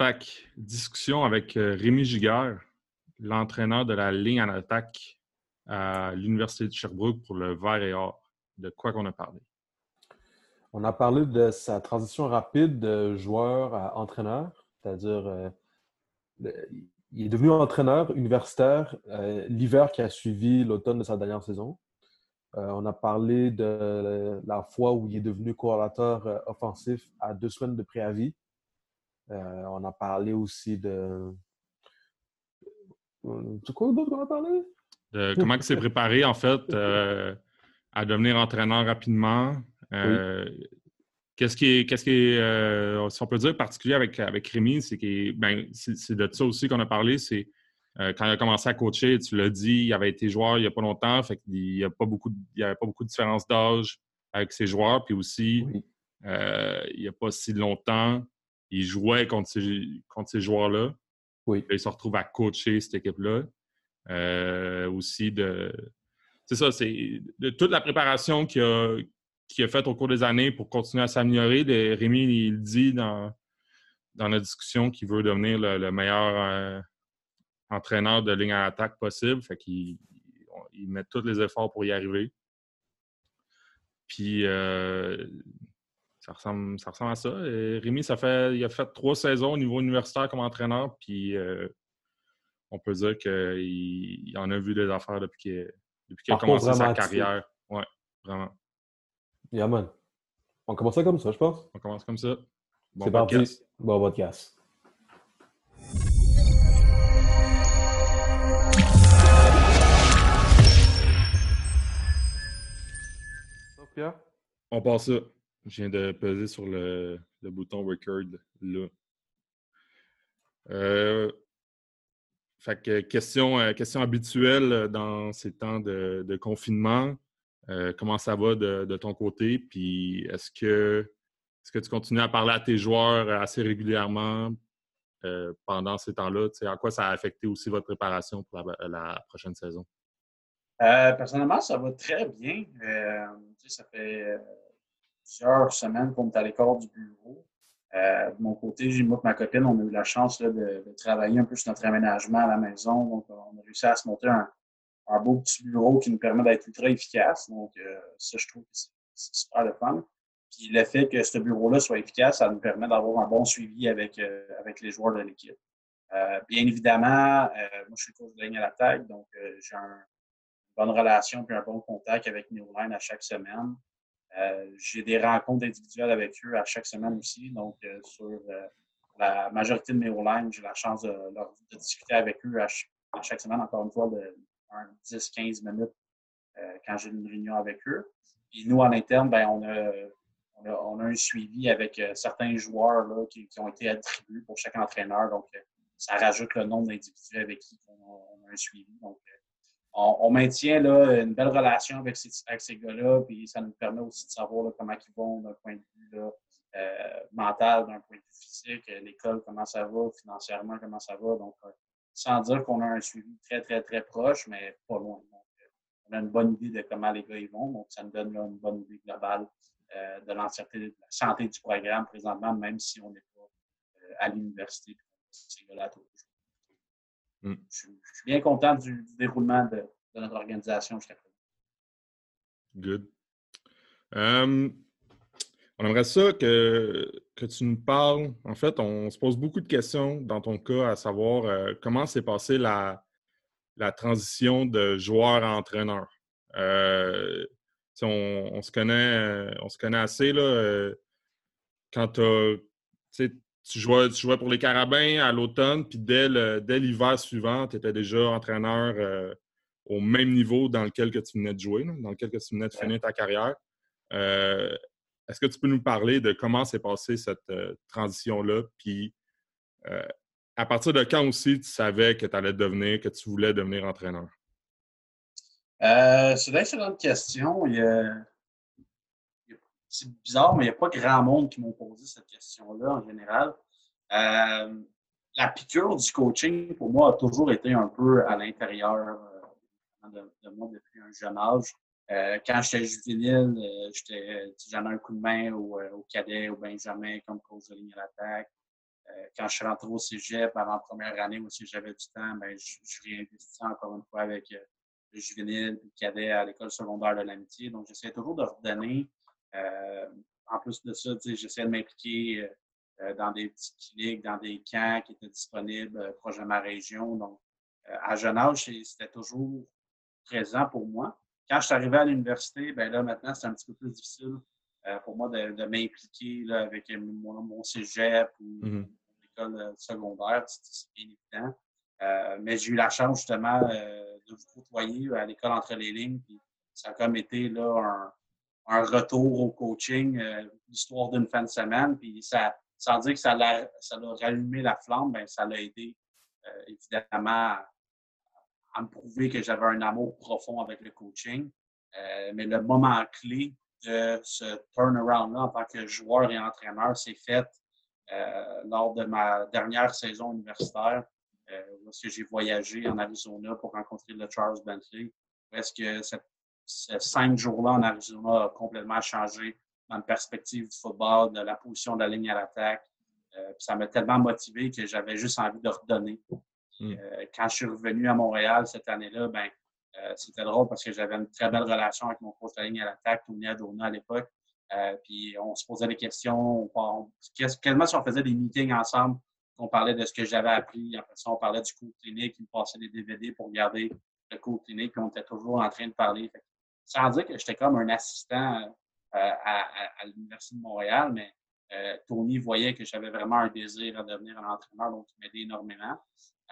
Fac, discussion avec euh, Rémi Giguère, l'entraîneur de la ligne en attaque à l'Université de Sherbrooke pour le vert et or. De quoi qu'on a parlé? On a parlé de sa transition rapide de joueur à entraîneur, c'est-à-dire euh, il est devenu entraîneur universitaire euh, l'hiver qui a suivi l'automne de sa dernière saison. on a parlé de la fois où il est devenu coordinateur offensif à deux semaines de préavis euh, on a parlé aussi de. C'est quoi d'autre qu'on a parlé? De comment il s'est préparé, en fait, euh, à devenir entraîneur rapidement. Euh, qu'est-ce qui est, qu'est-ce qui est si on peut dire, particulier avec, avec Rémi, c'est que ben, c'est de ça aussi qu'on a parlé. C'est quand il a commencé à coacher, tu l'as dit, il avait été joueur il n'y a pas longtemps, fait qu'il n'y a pas beaucoup, il avait pas beaucoup de différence d'âge avec ses joueurs. Puis aussi, il n'y a pas si longtemps, il jouait contre ces, joueurs-là. Oui. il se retrouve à coacher cette équipe-là. Euh, aussi de. C'est ça, c'est de toute la préparation qu'il a, a faite au cours des années pour continuer à s'améliorer. Rémi, il dit dans, dans la discussion qu'il veut devenir le, meilleur euh, entraîneur de ligne à attaque possible. Fait qu'il il met tous les efforts pour y arriver. Puis euh, ça ressemble, ça ressemble à ça. Rémi, ça fait, il a fait trois saisons au niveau universitaire comme entraîneur, puis euh, on peut dire qu'il en a vu des affaires depuis qu'il a commencé sa carrière. Oui, vraiment. Yeah, man. On commence ça comme ça, je pense. On commence comme ça. Bon C'est parti. Bon podcast. On passe ça. Je viens de peser sur le, bouton record là. Euh, fait que question, euh, question habituelle dans ces temps de, confinement. Euh, comment ça va de, ton côté? Puis est-ce que, est que tu continues à parler à tes joueurs assez régulièrement pendant ces temps-là? À quoi ça a affecté aussi votre préparation pour la, prochaine saison? personnellement, ça va très bien. ça fait plusieurs semaines qu'on est à l'écart du bureau. Euh, de mon côté, j'ai moi ma copine, on a eu la chance de, travailler un peu sur notre aménagement à la maison. Donc, on a réussi à se monter un, beau petit bureau qui nous permet d'être ultra efficace. Donc, euh, ça, je trouve que c'est super le fun. Puis le fait que ce bureau-là soit efficace, ça nous permet d'avoir un bon suivi avec, euh, avec les joueurs de l'équipe. bien évidemment, moi, je suis coach de ligne à l'attaque, donc j'ai une bonne relation et un bon contact avec Neoline à chaque semaine. Euh, j'ai des rencontres individuelles avec eux à chaque semaine aussi. Donc, euh, sur euh, la majorité de mes online, j'ai la chance de, discuter avec eux à, chaque semaine, encore une fois, de 10-15 minutes quand j'ai une réunion avec eux. Et nous, en interne, ben, on, a, on, a, un suivi avec certains joueurs qui, ont été attribués pour chaque entraîneur. Donc, ça rajoute le nombre d'individus avec qui on, a un suivi. On, maintient là, une belle relation avec ces, ces gars-là, puis ça nous permet aussi de savoir comment ils vont d'un point de vue euh, mental, d'un point de vue physique, euh, l'école, comment ça va, financièrement, comment ça va. Donc, euh, sans dire qu'on a un suivi très, très, très proche, mais pas loin. Donc, on a une bonne idée de comment les gars y vont. Donc, ça nous donne une bonne idée globale de l'entièreté de la santé du programme présentement, même si on n'est pas à l'université. Ces gars-là toujours. Mm. Je, suis bien content du, déroulement de, notre organisation jusqu'à présent. Good. Um, on aimerait ça que, que, tu nous parles. En fait, on se pose beaucoup de questions dans ton cas, à savoir euh, comment s'est passée la, la, transition de joueur à entraîneur? Euh, on, se connaît, on se connaît assez là, euh, quand tu tu jouais, pour les Carabins à l'automne, puis dès l'hiver suivant, tu étais déjà entraîneur euh, au même niveau dans lequel que tu venais de jouer, dans lequel que tu venais de finir ta carrière. Euh, est-ce que tu peux nous parler de comment s'est passée cette euh, transition-là? Puis à partir de quand aussi tu savais que tu allais devenir, que tu voulais devenir entraîneur? c'est une excellente question. Il y a c'est bizarre, mais il n'y a pas grand monde qui m'ont posé cette question-là en général. Euh, la piqûre du coaching, pour moi, a toujours été un peu à l'intérieur euh, de, moi depuis un jeune âge. Euh, quand j'étais juvénile, j'avais un coup de main au, cadet, au Benjamin, comme coach de ligne à l'attaque. quand je suis rentré au cégep, avant la première année aussi, j'avais du temps, ben, je, je réinvestis encore une fois avec le juvénile le cadet à l'école secondaire de l'amitié. Donc, j'essaie toujours de redonner. En plus de ça, j'essaie de m'impliquer dans des petites cliniques, dans des camps qui étaient disponibles proche de ma région. Donc, à jeune âge, c'était toujours présent pour moi. Quand je suis arrivé à l'université, ben là, maintenant, c'est un petit peu plus difficile euh, pour moi de, m'impliquer avec mon, mon, cégep ou mmh l'école euh, secondaire. C'est bien évident. Euh, mais j'ai eu la chance, justement, de vous côtoyer à l'école entre les lignes. Puis ça a comme été là, un, retour au coaching, l'histoire d'une fin de semaine. Puis ça, sans dire que ça l'a rallumé la flamme, ben, ça l'a aidé, évidemment, à me prouver que j'avais un amour profond avec le coaching. Euh, mais le moment clé de ce turnaround-là en tant que joueur et entraîneur s'est fait euh, lors de ma dernière saison universitaire, euh, lorsque j'ai voyagé en Arizona pour rencontrer le Charles Bentley. Est-ce que ces cinq jours-là en Arizona a complètement changé ma perspective du football, de la position de la ligne à l'attaque. ça m'a tellement motivé que j'avais juste envie de redonner. Mm. Euh, quand je suis revenu à Montréal cette année-là, ben, euh, c'était drôle parce que j'avais une très belle relation avec mon coach de ligne à l'attaque, Tony Adona à l'époque. Euh, puis on se posait des questions, on, quasiment si on faisait des meetings ensemble, on parlait de ce que j'avais appris. Après ça, on parlait du cours clinique, il me passait des DVD pour regarder le cours clinique, puis on était toujours en train de parler. Sans dire que j'étais comme un assistant à, à l'Université de Montréal, mais Tony voyait que j'avais vraiment un désir à devenir un entraîneur, donc il m'aidait énormément.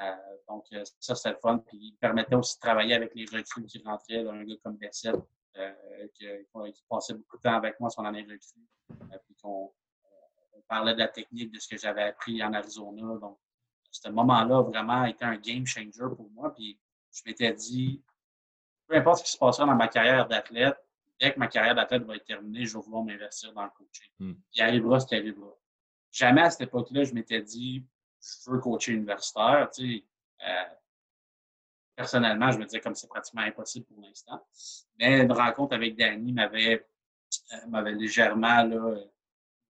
Euh, donc, euh, ça, c'était le fun. Puis, il permettait aussi de travailler avec les recrues qui rentraient. un gars comme Bessel, euh, qui, passait beaucoup de temps avec moi sur l'année recrue. puis, qu'on parlait de la technique, de ce que j'avais appris en Arizona. Donc, ce moment-là vraiment été un game changer pour moi. Puis, je m'étais dit, peu importe ce qui se passera dans ma carrière d'athlète, dès que ma carrière d'athlète va être terminée, je vais vouloir m'investir dans le coaching. Hmm. Il arrivera ce qui arrivera. Jamais à cette époque-là, je m'étais dit, je veux coacher universitaire. Tu sais, euh, personnellement, je me disais comme c'est pratiquement impossible pour l'instant. Mais une rencontre avec Danny m'avait euh, m'avait légèrement là,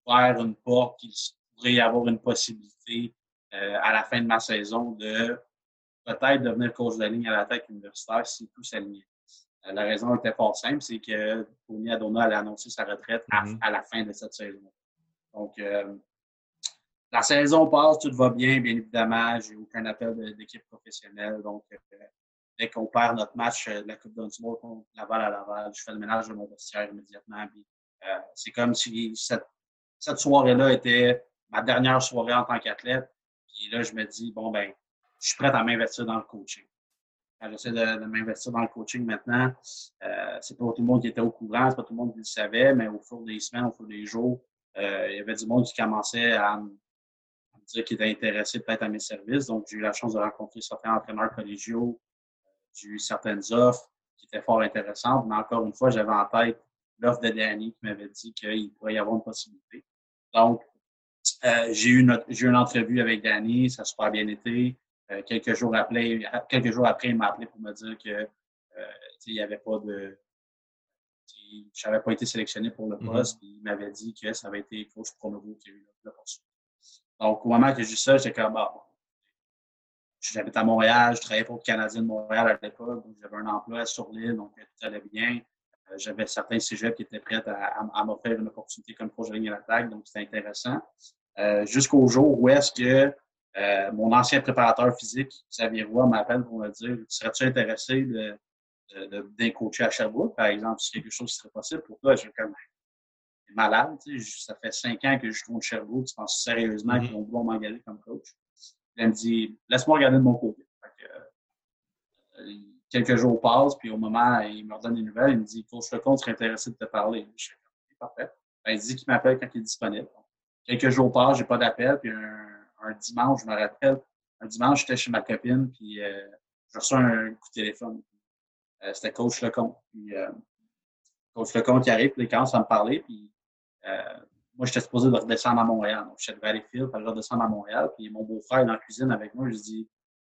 ouvert une porte qu'il pourrait y avoir une possibilité euh, à la fin de ma saison de peut-être devenir coach de ligne à l'attaque universitaire si tout s'alignait. la raison était fort simple, c'est que Tony Adona allait annoncer sa retraite à, mm-hmm. à, la fin de cette saison. Donc, la saison passe, tout va bien, bien évidemment. J'ai aucun appel d'équipe professionnelle. Donc, euh, dès qu'on perd notre match euh, de la Coupe d'un contre Laval à Laval, je fais le ménage de mon vestiaire immédiatement. Euh, c'est comme si cette, cette soirée-là était ma dernière soirée en tant qu'athlète. Puis là, je me dis, bon, ben, je suis prêt à m'investir dans le coaching. J'essaie de, de m'investir dans le coaching maintenant. Euh, c'est pas tout le monde qui était au courant, c'est pas tout le monde qui le savait, mais au fur des semaines, au fur des jours, il y avait du monde qui commençait à, dire qu'il était intéressé peut-être à mes services. Donc, j'ai eu la chance de rencontrer certains entraîneurs collégiaux. J'ai eu certaines offres qui étaune fort intéressante. Mais encore une fois, j'avais en tête l'offre de Danny qui m'avait dit qu'il pourrait y avoir une possibilité. Donc, euh, j'ai eu, une, eu une entrevue avec Danny, ça a super bien été. Euh, quelques, jours après, quelques jours après, il m'a appelé pour me dire que euh, il n'y avait pas de. Je n'avais pas été sélectionné pour le mm-hmm. poste. Il m'avait dit que ça avait été coach Pronovo qui a eu l'opportunité. Donc, au moment que j'ai ça, j'étais comme, bon, j'habite à Montréal, je travaillais pour le Canadien de Montréal à l'époque, donc j'avais un emploi sur l'île, donc tout allait bien. Euh, j'avais certains cégeps qui étaient prêts à, m'offrir une opportunité comme projet à l'attaque, donc c'était intéressant. Euh, jusqu'au jour où est-ce que euh, mon ancien préparateur physique, Xavier Roy, m'appelle pour me dire Serais-tu intéressé de, d'un coacher à Sherbrooke, par exemple, si quelque chose serait possible pour toi? J'ai comme malade. Ça fait cinq ans que je compte Sherbrooke. Tu penses sérieusement mm-hmm. qu'ils vont vouloir m'engager comme coach? Il me dit Laisse-moi regarder de mon côté. Euh, quelques jours passent, puis au moment, il me redonne des nouvelles. Il me dit Coach Lecomte serait intéressé de te parler. Je suis parfait. Ben, il dit qu'il m'appelle quand il est disponible. Quelques jours passent, j'ai pas d'appel, puis un, dimanche, je me rappelle, un dimanche, j'étais chez ma copine, puis euh, je reçois un coup de téléphone. Euh, c'était Coach Lecomte. Puis, Coach Lecomte qui arrive, puis il commence à me parler, puis euh, moi, j'étais supposé de redescendre à Montréal. Donc, je suis arrivé à Valleyfield, puis je redescendre à Montréal. Puis mon beau-frère est dans la cuisine avec moi. Je lui dis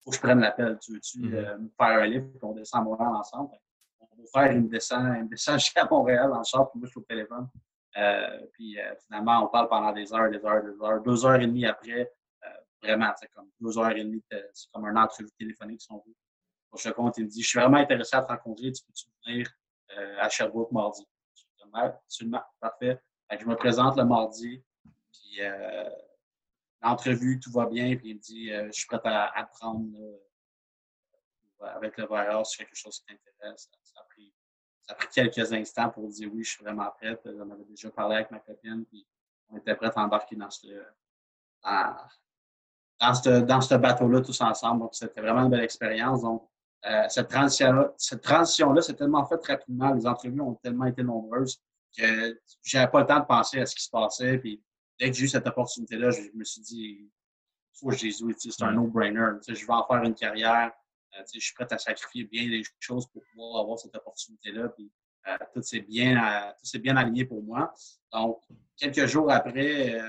Faut que je prenne l'appel. Tu veux-tu mm-hmm. euh, me faire un livre, puis on descend à Montréal ensemble? Mon beau-frère, il me descend, il me descend jusqu'à Montréal en char, puis moi, je suis au téléphone. Euh, puis finalement, on parle pendant des heures, des heures, des heures. Deux heures et demie après, vraiment, c'est comme deux heures et demie, c'est comme un entrevue téléphonique, si on veut. Pour ce compte, il me dit Je suis vraiment intéressé à te rencontrer, tu peux-tu venir euh, à Sherbrooke mardi? Je dis Absolument, parfait. je me présente le mardi, puis euh, l'entrevue, tout va bien, puis il me dit Je suis prêt à, apprendre avec le virus, c'est quelque chose qui t'intéresse. Ça, a pris, ça a pris quelques instants pour dire oui, je suis vraiment prête. J'en avais déjà parlé avec ma copine, puis on était prêts à embarquer dans ce, ce, dans ce bateau-là tous ensemble. Donc, c'était vraiment une belle expérience. Donc, euh, cette transition-là, cette transition-là, s'est tellement faite rapidement. Les entrevues ont tellement été nombreuses que j'avais pas le temps de penser à ce qui se passait. Puis, dès que j'ai eu cette opportunité-là, je, me suis dit, faut que je les c'est un no-brainer. Je vais en faire une carrière. Euh, je suis prêt à sacrifier bien les choses pour pouvoir avoir cette opportunité-là. Puis, euh, tout s'est bien, bien aligné pour moi. Donc, quelques jours après,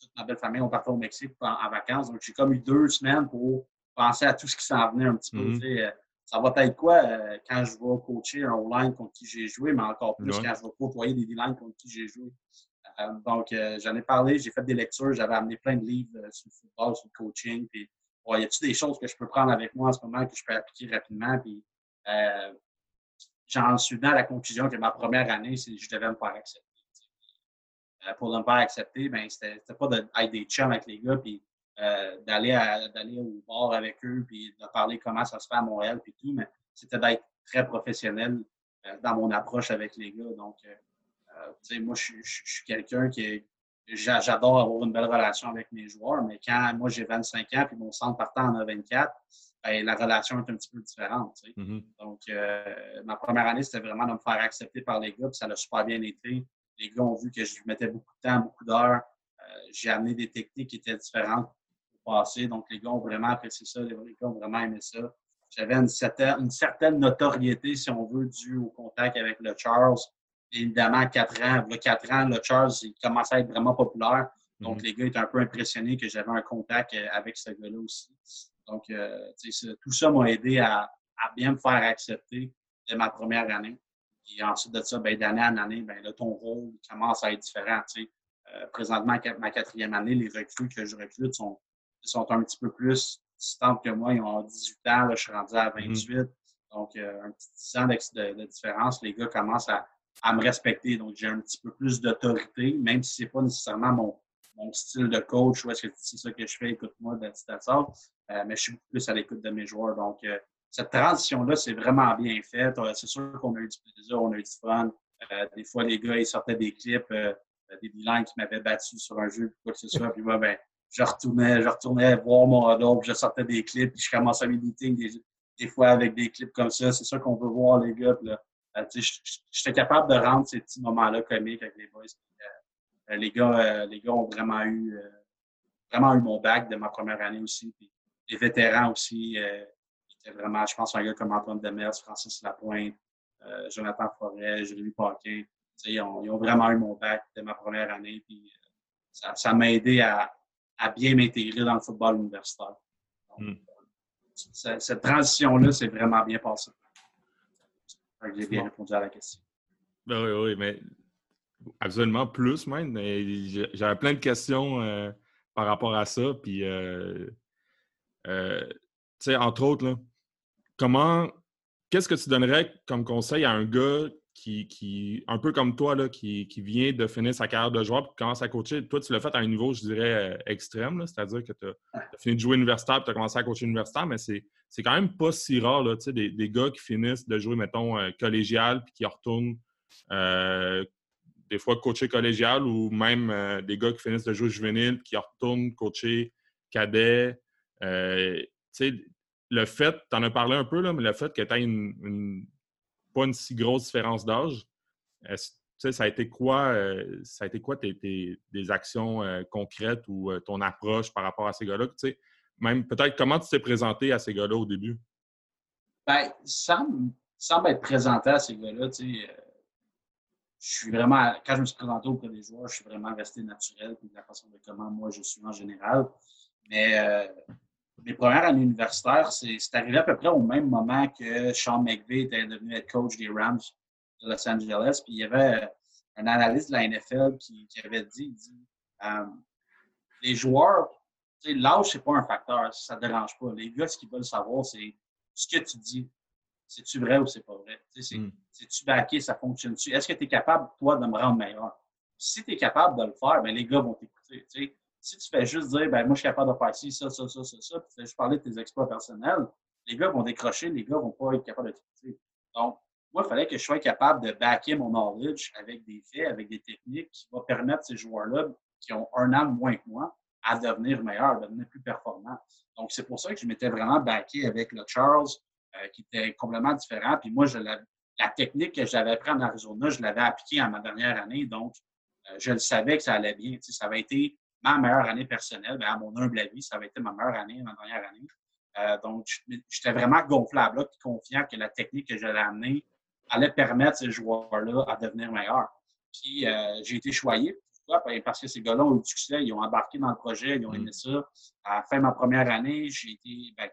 toute ma belle famille, on partait au Mexique en, vacances. Donc, j'ai comme eu deux semaines pour penser à tout ce qui s'en venait un petit peu. Mm-hmm. Euh, ça va être quoi euh, quand je vais coacher un O-line contre qui j'ai joué, mais encore plus quand je vais côtoyer des D-line contre qui j'ai joué. Euh, donc, j'en ai parlé, j'ai fait des lectures, j'avais amené plein de livres sur le football, sur le coaching. Puis, bon, y a-t-il des choses que je peux prendre avec moi en ce moment que je peux appliquer rapidement? Puis, j'en suis venu à la conclusion que ma première année, c'est je devais me faire accepter. Euh, pour ne pas accepter, ben, c'était pas d'être des chums avec les gars, puis euh, d'aller au bar avec eux, puis de parler comment ça se fait à Montréal, puis tout, mais c'était d'être très professionnel euh, dans mon approche avec les gars. Donc, tu sais, moi, je, suis quelqu'un qui J'adore avoir une belle relation avec mes joueurs, mais quand moi j'ai 25 ans puis mon centre partant en a 24, ben, la relation est un petit peu différente. Tu sais. Mm-hmm. Donc, ma première année, c'était vraiment de me faire accepter par les gars, puis ça a super bien été les gars ont vu que je mettais beaucoup de temps, beaucoup d'heures. Euh, j'ai amené des techniques qui étaient différentes pour passer. Donc, les gars ont vraiment apprécié ça. Les gars ont vraiment aimé ça. J'avais une certaine, notoriété, si on veut, due au contact avec le Charles. évidemment, à 4 ans, il 4 ans, le Charles, il commençait à être vraiment populaire. Donc, mhm. les gars étaient un peu impressionnés que j'avais un contact euh, avec ce gars-là aussi. Donc, euh, tout ça m'a aidé à, bien me faire accepter de ma première année. Puis ensuite de ça, ben, d'année en année, ben, là, ton rôle commence à être différent. Tu sais. Euh, présentement, ma quatrième année, les recrues que je recrute sont, sont un petit peu plus distantes que moi. Ils ont 18 ans, là, je suis rendu à 28. Mm-hmm. Donc, euh, un petit 10 ans de, différence. Les gars commencent à, à me respecter. Donc, j'ai un petit peu plus d'autorité, même si ce n'est pas nécessairement mon, mon style de coach ou est-ce que c'est ça que je fais, écoute-moi, de euh, mais je suis beaucoup plus à l'écoute de mes joueurs. Donc, euh, cette transition-là, c'est vraiment bien fait. C'est sûr qu'on a eu du plaisir, on a eu du fun. Euh, des fois, les gars, ils sortaient des clips, euh, des bilans qui m'avaient battu sur un jeu, quoi que ce soit. Puis moi, ben, je retournais, je retournais voir mon puis je sortais des clips, puis je commençais mes meetings des, des fois avec des clips comme ça. C'est sûr qu'on veut voir les gars. Là, euh, j'étais capable de rendre ces petits moments-là comiques avec les boys. les, gars, les gars ont vraiment eu, vraiment eu mon bac de ma première année aussi. Puis les vétérans aussi, c'était vraiment, je pense, un gars comme Antoine Demers, Francis Lapointe, euh, Jonathan Forêt, Jérémy Paquin. Ils ont, ils ont, vraiment eu mon bac de ma première année. Puis, euh, ça m'a aidé à, à bien m'intégrer dans le football universitaire. Hmm. Cette transition-là, c'est vraiment bien passé. J'ai bien répondu à la question. Ben oui, oui, mais absolument plus même. J'avais plein de questions euh, par rapport à ça. Puis, euh, tu sais, entre autres, là, comment, qu'est-ce que tu donnerais comme conseil à un gars qui, qui un peu comme toi, là, qui, qui, vient de finir sa carrière de joueur et qui commence à coacher? Toi, tu l'as fait à un niveau, je dirais, euh, extrême, c'est-à-dire que tu as, fini de jouer universitaire et tu as commencé à coacher universitaire, mais c'est, quand même pas si rare, là, des, des gars qui finissent de jouer, mettons, euh, collégial puis qui retournent euh, des fois coacher collégial ou même des gars qui finissent de jouer juvénile qui retournent coacher cadet. tu sais, le fait, tu en as parlé un peu, là, mais le fait que tu aies une, pas une si grosse différence d'âge, ça a été quoi, euh, ça a été quoi tes, des actions euh, concrètes ou euh, ton approche par rapport à ces gars-là? Même peut-être comment tu t'es présenté à ces gars-là au début? Bien, sans, sans m'être présenté à ces gars-là, je suis vraiment, quand je me suis présenté auprès des joueurs, je suis vraiment resté naturel, de la façon de comment moi je suis en général. Mais mes premières années universitaires, c'est arrivé à peu près au même moment que Sean McVay était devenu head coach des Rams de Los Angeles. Puis il y avait un analyste de la NFL qui, avait dit, euh, les joueurs l'âge, c'est pas un facteur, ça ne dérange pas. Les gars, ce qu'ils veulent savoir, c'est ce que tu dis. C'est-tu vrai ou c'est pas vrai? Mm. C'est-tu backé, ça fonctionne-tu? Est-ce que tu es capable, toi, de me rendre meilleur? Si tu es capable de le faire, ben, les gars vont t'écouter. Si tu fais juste dire, ben, moi, je suis capable de faire ci, ça, ça, ça, ça, ça, puis tu fais juste parler de tes exploits personnels, les gars vont décrocher, les gars vont pas être capables de t'écouter. Donc, moi, il fallait que je sois capable de backer mon knowledge avec des faits, avec des techniques qui vont permettre ces joueurs-là qui ont un an moins que moi à devenir meilleurs, à devenir plus performants. Donc, c'est pour ça que je m'étais vraiment backé avec le Charles, euh, qui était complètement différent. Puis moi, la, technique que j'avais appris en Arizona, je l'avais appliquée en ma dernière année. Donc, euh, je le savais que ça allait bien. Ça avait été ma meilleure année personnelle. Bien, à mon humble avis, ça avait été ma meilleure année, ma dernière année. Euh, donc, j'étais vraiment gonflable, et confiant que la technique que j'allais amener allait permettre ces joueurs-là à devenir meilleurs. Puis, j'ai été choyé. Pourquoi? Ben, parce que ces gars-là ont eu du succès, ils ont embarqué dans le projet, ils ont aimé mm. ça. À la fin de ma première année, j'ai été, ben,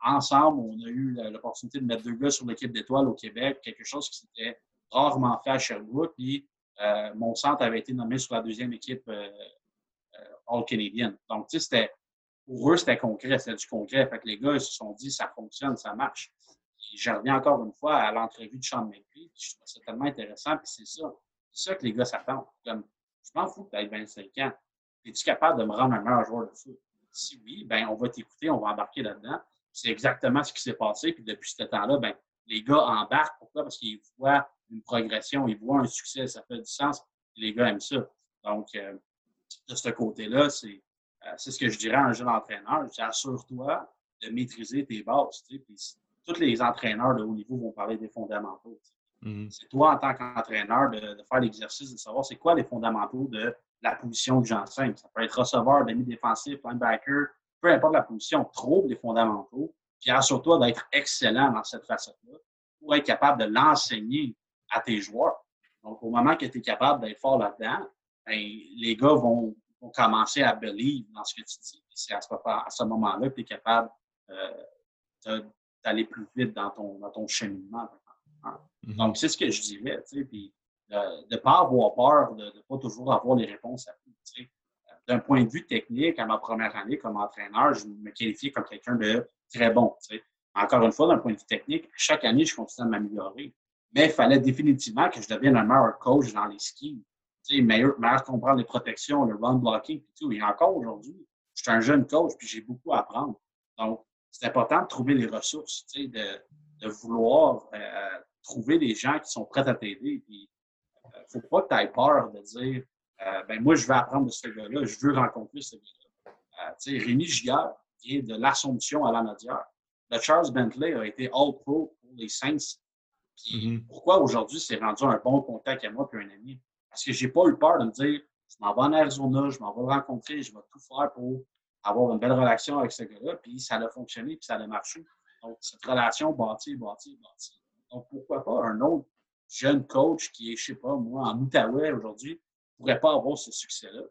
ensemble, on a eu l'opportunité de mettre deux gars sur l'équipe d'étoiles au Québec, quelque chose qui s'était rarement fait à Sherbrooke. Puis euh, mon centre avait été nommé sur la deuxième équipe euh, All-Canadian. Donc, tu sais, c'était, pour eux, c'était concret, c'était du concret. Fait que les gars, ils se sont dit, ça fonctionne, ça marche. Je reviens encore une fois à l'entrevue de Sean McPhee, je trouve ça tellement intéressant, puis c'est ça. C'est ça que les gars s'attendent. Comme, je m'en fous que tu 25 ans. Es-tu capable de me rendre un meilleur joueur de foot? Si oui, ben on va t'écouter, on va embarquer là-dedans. C'est exactement ce qui s'est passé. Puis depuis ce temps-là, ben, les gars embarquent. Pourquoi? Parce qu'ils voient une progression, ils voient un succès, ça fait du sens. les gars aiment ça. Donc, euh, de ce côté-là, c'est euh, c'est ce que je dirais à un jeune entraîneur. Assure-toi de maîtriser tes bases. Tu sais, tous les entraîneurs de haut niveau vont parler des fondamentaux. Mm-hmm. C'est toi, en tant qu'entraîneur, de, de, faire l'exercice de savoir c'est quoi les fondamentaux de la position que j'enseigne. Ça peut être receveur, demi-défensif, linebacker, peu importe la position, trouve les fondamentaux, puis assure-toi d'être excellent dans cette facette-là pour être capable de l'enseigner à tes joueurs. Donc, au moment que tu es capable d'être fort là-dedans, ben, les gars vont, commencer à believe dans ce que tu dis. C'est à ce, moment-là que tu es capable euh, d'aller plus vite dans ton, dans ton cheminement. Mm-hmm. Donc, c'est ce que je dirais. Puis, de ne pas avoir peur, de ne pas toujours avoir les réponses à tout d'un point de vue technique, à ma première année comme entraîneur, je me qualifiais comme quelqu'un de très bon. Encore une fois, d'un point de vue technique, chaque année, je continue à m'améliorer. Mais il fallait définitivement que je devienne un meilleur coach dans les skis. Meilleur, meilleur comprendre les protections, le run blocking et tout. Et encore aujourd'hui, je suis un jeune coach puis j'ai beaucoup à apprendre. Donc, c'est important de trouver les ressources, de, de vouloir euh, trouver des gens qui sont prêts à t'aider. Il ne euh, faut pas que tu aies peur de dire euh, ben moi, je veux apprendre de ce gars-là, je veux rencontrer ce gars-là. Rémi Giguère vient de l'Assomption à la Nadière. Le Charles Bentley a été All-Pro pour les Saints. Puis mm-hmm. pourquoi aujourd'hui c'est rendu un bon contact à moi et un ami? Parce que j'ai pas eu peur de me dire je m'en vais en Arizona, je m'en vais le rencontrer, je vais tout faire pour avoir une belle relation avec ce gars-là. Puis ça a fonctionné, puis ça a marché. Donc, cette relation bâtie, bâtie, bâtie. Donc, pourquoi pas un autre jeune coach qui est, je sais pas, moi, en Outaouais aujourd'hui, pourrais pas avoir ce succès-là.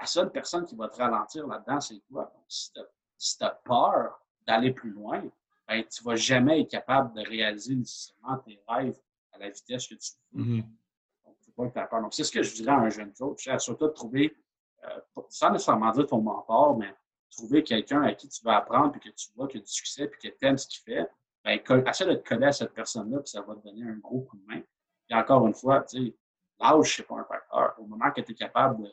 La seule personne qui va te ralentir là-dedans, c'est toi. Donc, si tu as, peur d'aller plus loin, ben, tu ne vas jamais être capable de réaliser nécessairement tes rêves à la vitesse que tu veux. Mm-hmm. Peur. Donc, c'est ce que je dirais à un jeune coach. Surtout de trouver, euh, sans nécessairement dire ton mentor, mais trouver quelqu'un à qui tu vas apprendre, puis que tu vois qu'il a du succès, puis que tu aimes ce qu'il fait, ben, essaie de te coller à cette personne-là, puis ça va te donner un gros coup de main. Et encore une fois, tu sais, l'âge, c'est pas un facteur. Au moment que tu es capable de,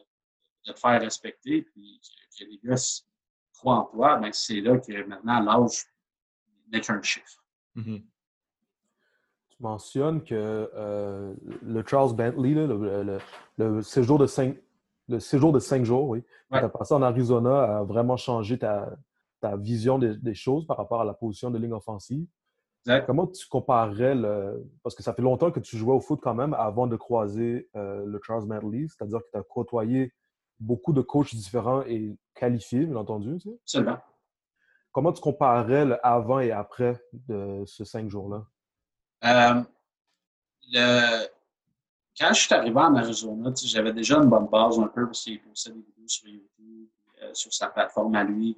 te faire respecter, puis que, les gars croient en toi, ben c'est là que maintenant l'âge n'est qu'un chiffre. Mm-hmm. Tu mentionnes que euh, le Charles Bentley, le, séjour de cinq, le séjour de cinq jours, oui, tu as passé en Arizona a vraiment changé ta, vision des, choses par rapport à la position de ligne offensive. Comment tu comparerais le. Parce que ça fait longtemps que tu jouais au foot quand même avant de croiser euh, le Charles Medley, c'est-à-dire que tu as côtoyé beaucoup de coachs différents et qualifiés, bien entendu. Tu sais. Comment tu comparerais le avant et après de ces cinq jours-là? Euh. Quand je suis arrivé en Arizona, j'avais déjà une bonne base un peu parce qu'il postait des vidéos sur YouTube, euh, sur sa plateforme à lui.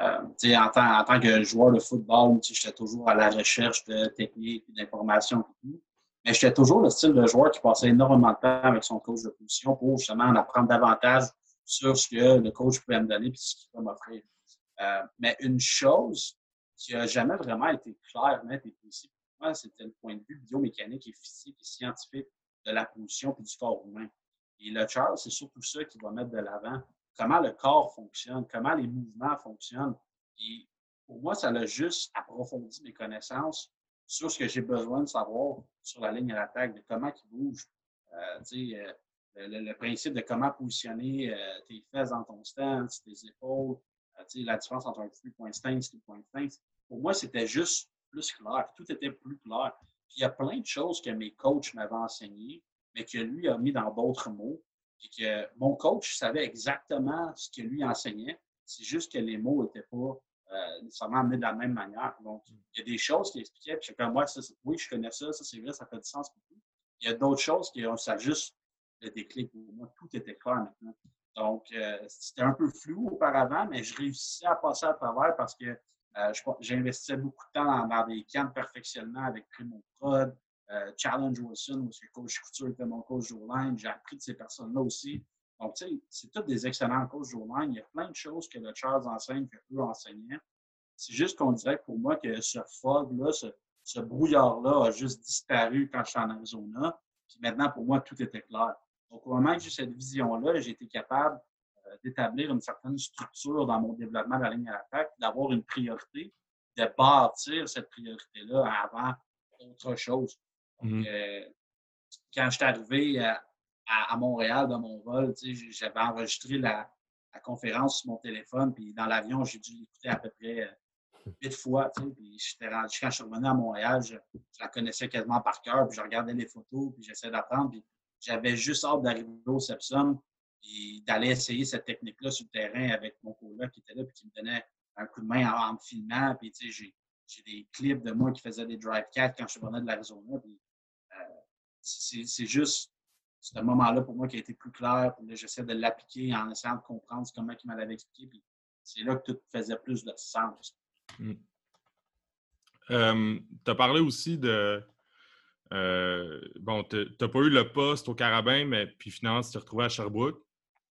Euh, en, tant, que joueur de football, j'étais toujours à la recherche de techniques, d'informations et tout. Mais j'étais toujours le style de joueur qui passait énormément de temps avec son coach de position pour justement en apprendre davantage sur ce que le coach pouvait me donner et ce qu'il peut m'offrir. Mais une chose qui n'a jamais vraiment été claire, nette et précise moi, c'était le point de vue biomécanique et physique et scientifique de la position et du corps humain. Et le Charles, c'est surtout ça qui va mettre de l'avant. Comment le corps fonctionne, comment les mouvements fonctionnent. Et pour moi, ça a juste approfondi mes connaissances sur ce que j'ai besoin de savoir sur la ligne à l'attaque, de comment il bouge. Euh, euh, le, principe de comment positionner euh, tes fesses dans ton stance, tes épaules, la différence entre un three-point stance et un point stance. Pour moi, c'était juste plus clair. Tout était plus clair. Puis il y a plein de choses que mes coachs m'avaient enseignées, mais que lui a mis dans d'autres mots. Puis que mon coach savait exactement ce que lui enseignait. C'est juste que les mots n'étaient pas euh, nécessairement amenés de la même manière. Donc, il y a des choses qu'il expliquait, puis comme moi, ça, oui, je connais ça, ça c'est vrai, ça fait du sens pour tout. Il y a d'autres choses qui ont ça juste le déclic pour moi. Tout était clair maintenant. Donc, euh, c'était un peu flou auparavant, mais je réussissais à passer à travers parce que euh, j'investissais beaucoup de temps dans, des camps de perfectionnement avec Primo Prod, euh, Challenge Wilson, où le coach Couture était mon coach online. J'ai appris de ces personnes-là aussi. Donc, tu sais, c'est tous des excellents coachs online. Il y a plein de choses que le Charles enseigne que eux enseignaient. C'est juste qu'on dirait pour moi que ce fog-là, ce, brouillard-là a juste disparu quand je suis en Arizona. Puis maintenant, pour moi, tout était clair. Donc, au moment que j'ai cette vision-là, j'ai été capable d'établir une certaine structure dans mon développement de la ligne à l'attaque, d'avoir une priorité, de bâtir cette priorité-là avant autre chose. Donc, mmh euh, quand je suis arrivé à, Montréal dans mon vol, j'avais enregistré la, conférence sur mon téléphone, puis dans l'avion, j'ai dû l'écouter à peu près euh, huit fois. Puis quand je suis revenu à Montréal, je, la connaissais quasiment par cœur, puis je regardais les photos, puis j'essayais d'apprendre. J'avais juste hâte d'arriver au Sepsum d'aller essayer cette technique-là sur le terrain avec mon collègue qui était là et qui me donnait un coup de main en, me filmant. Puis, tu sais, j'ai des clips de moi qui faisaient des drive cats quand je venais de l'Arizona. Euh, c'est juste ce moment-là pour moi qui a été plus clair. Puis j'essaie de l'appliquer en essayant de comprendre comment il m'avait expliqué. Puis c'est là que tout faisait plus de sens. Hmm. Euh, tu as parlé aussi de, euh, bon, tu n'as pas eu le poste au Carabin, mais puis finalement, tu t'es retrouvé à Sherbrooke.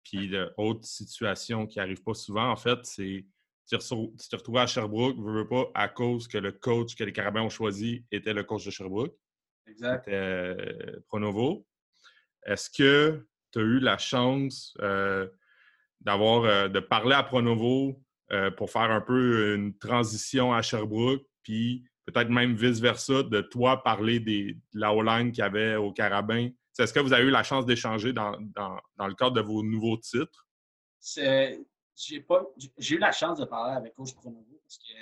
Puis l'autre situation qui n'arrive pas souvent, en fait, c'est tu t'es retrouvé à Sherbrooke, ne veux pas, à cause que le coach que les Carabins ont choisi était le coach de Sherbrooke. Exact. Euh, Pronovo. Est-ce que tu as eu la chance euh, d'avoir de parler à Pronovo pour faire un peu une transition à Sherbrooke, puis peut-être même vice-versa, de toi parler des, de la O-line qu'il y avait au Carabin. Est-ce que vous avez eu la chance d'échanger dans, le cadre de vos nouveaux titres? J'ai eu la chance de parler avec Coach Pronovo parce qu'il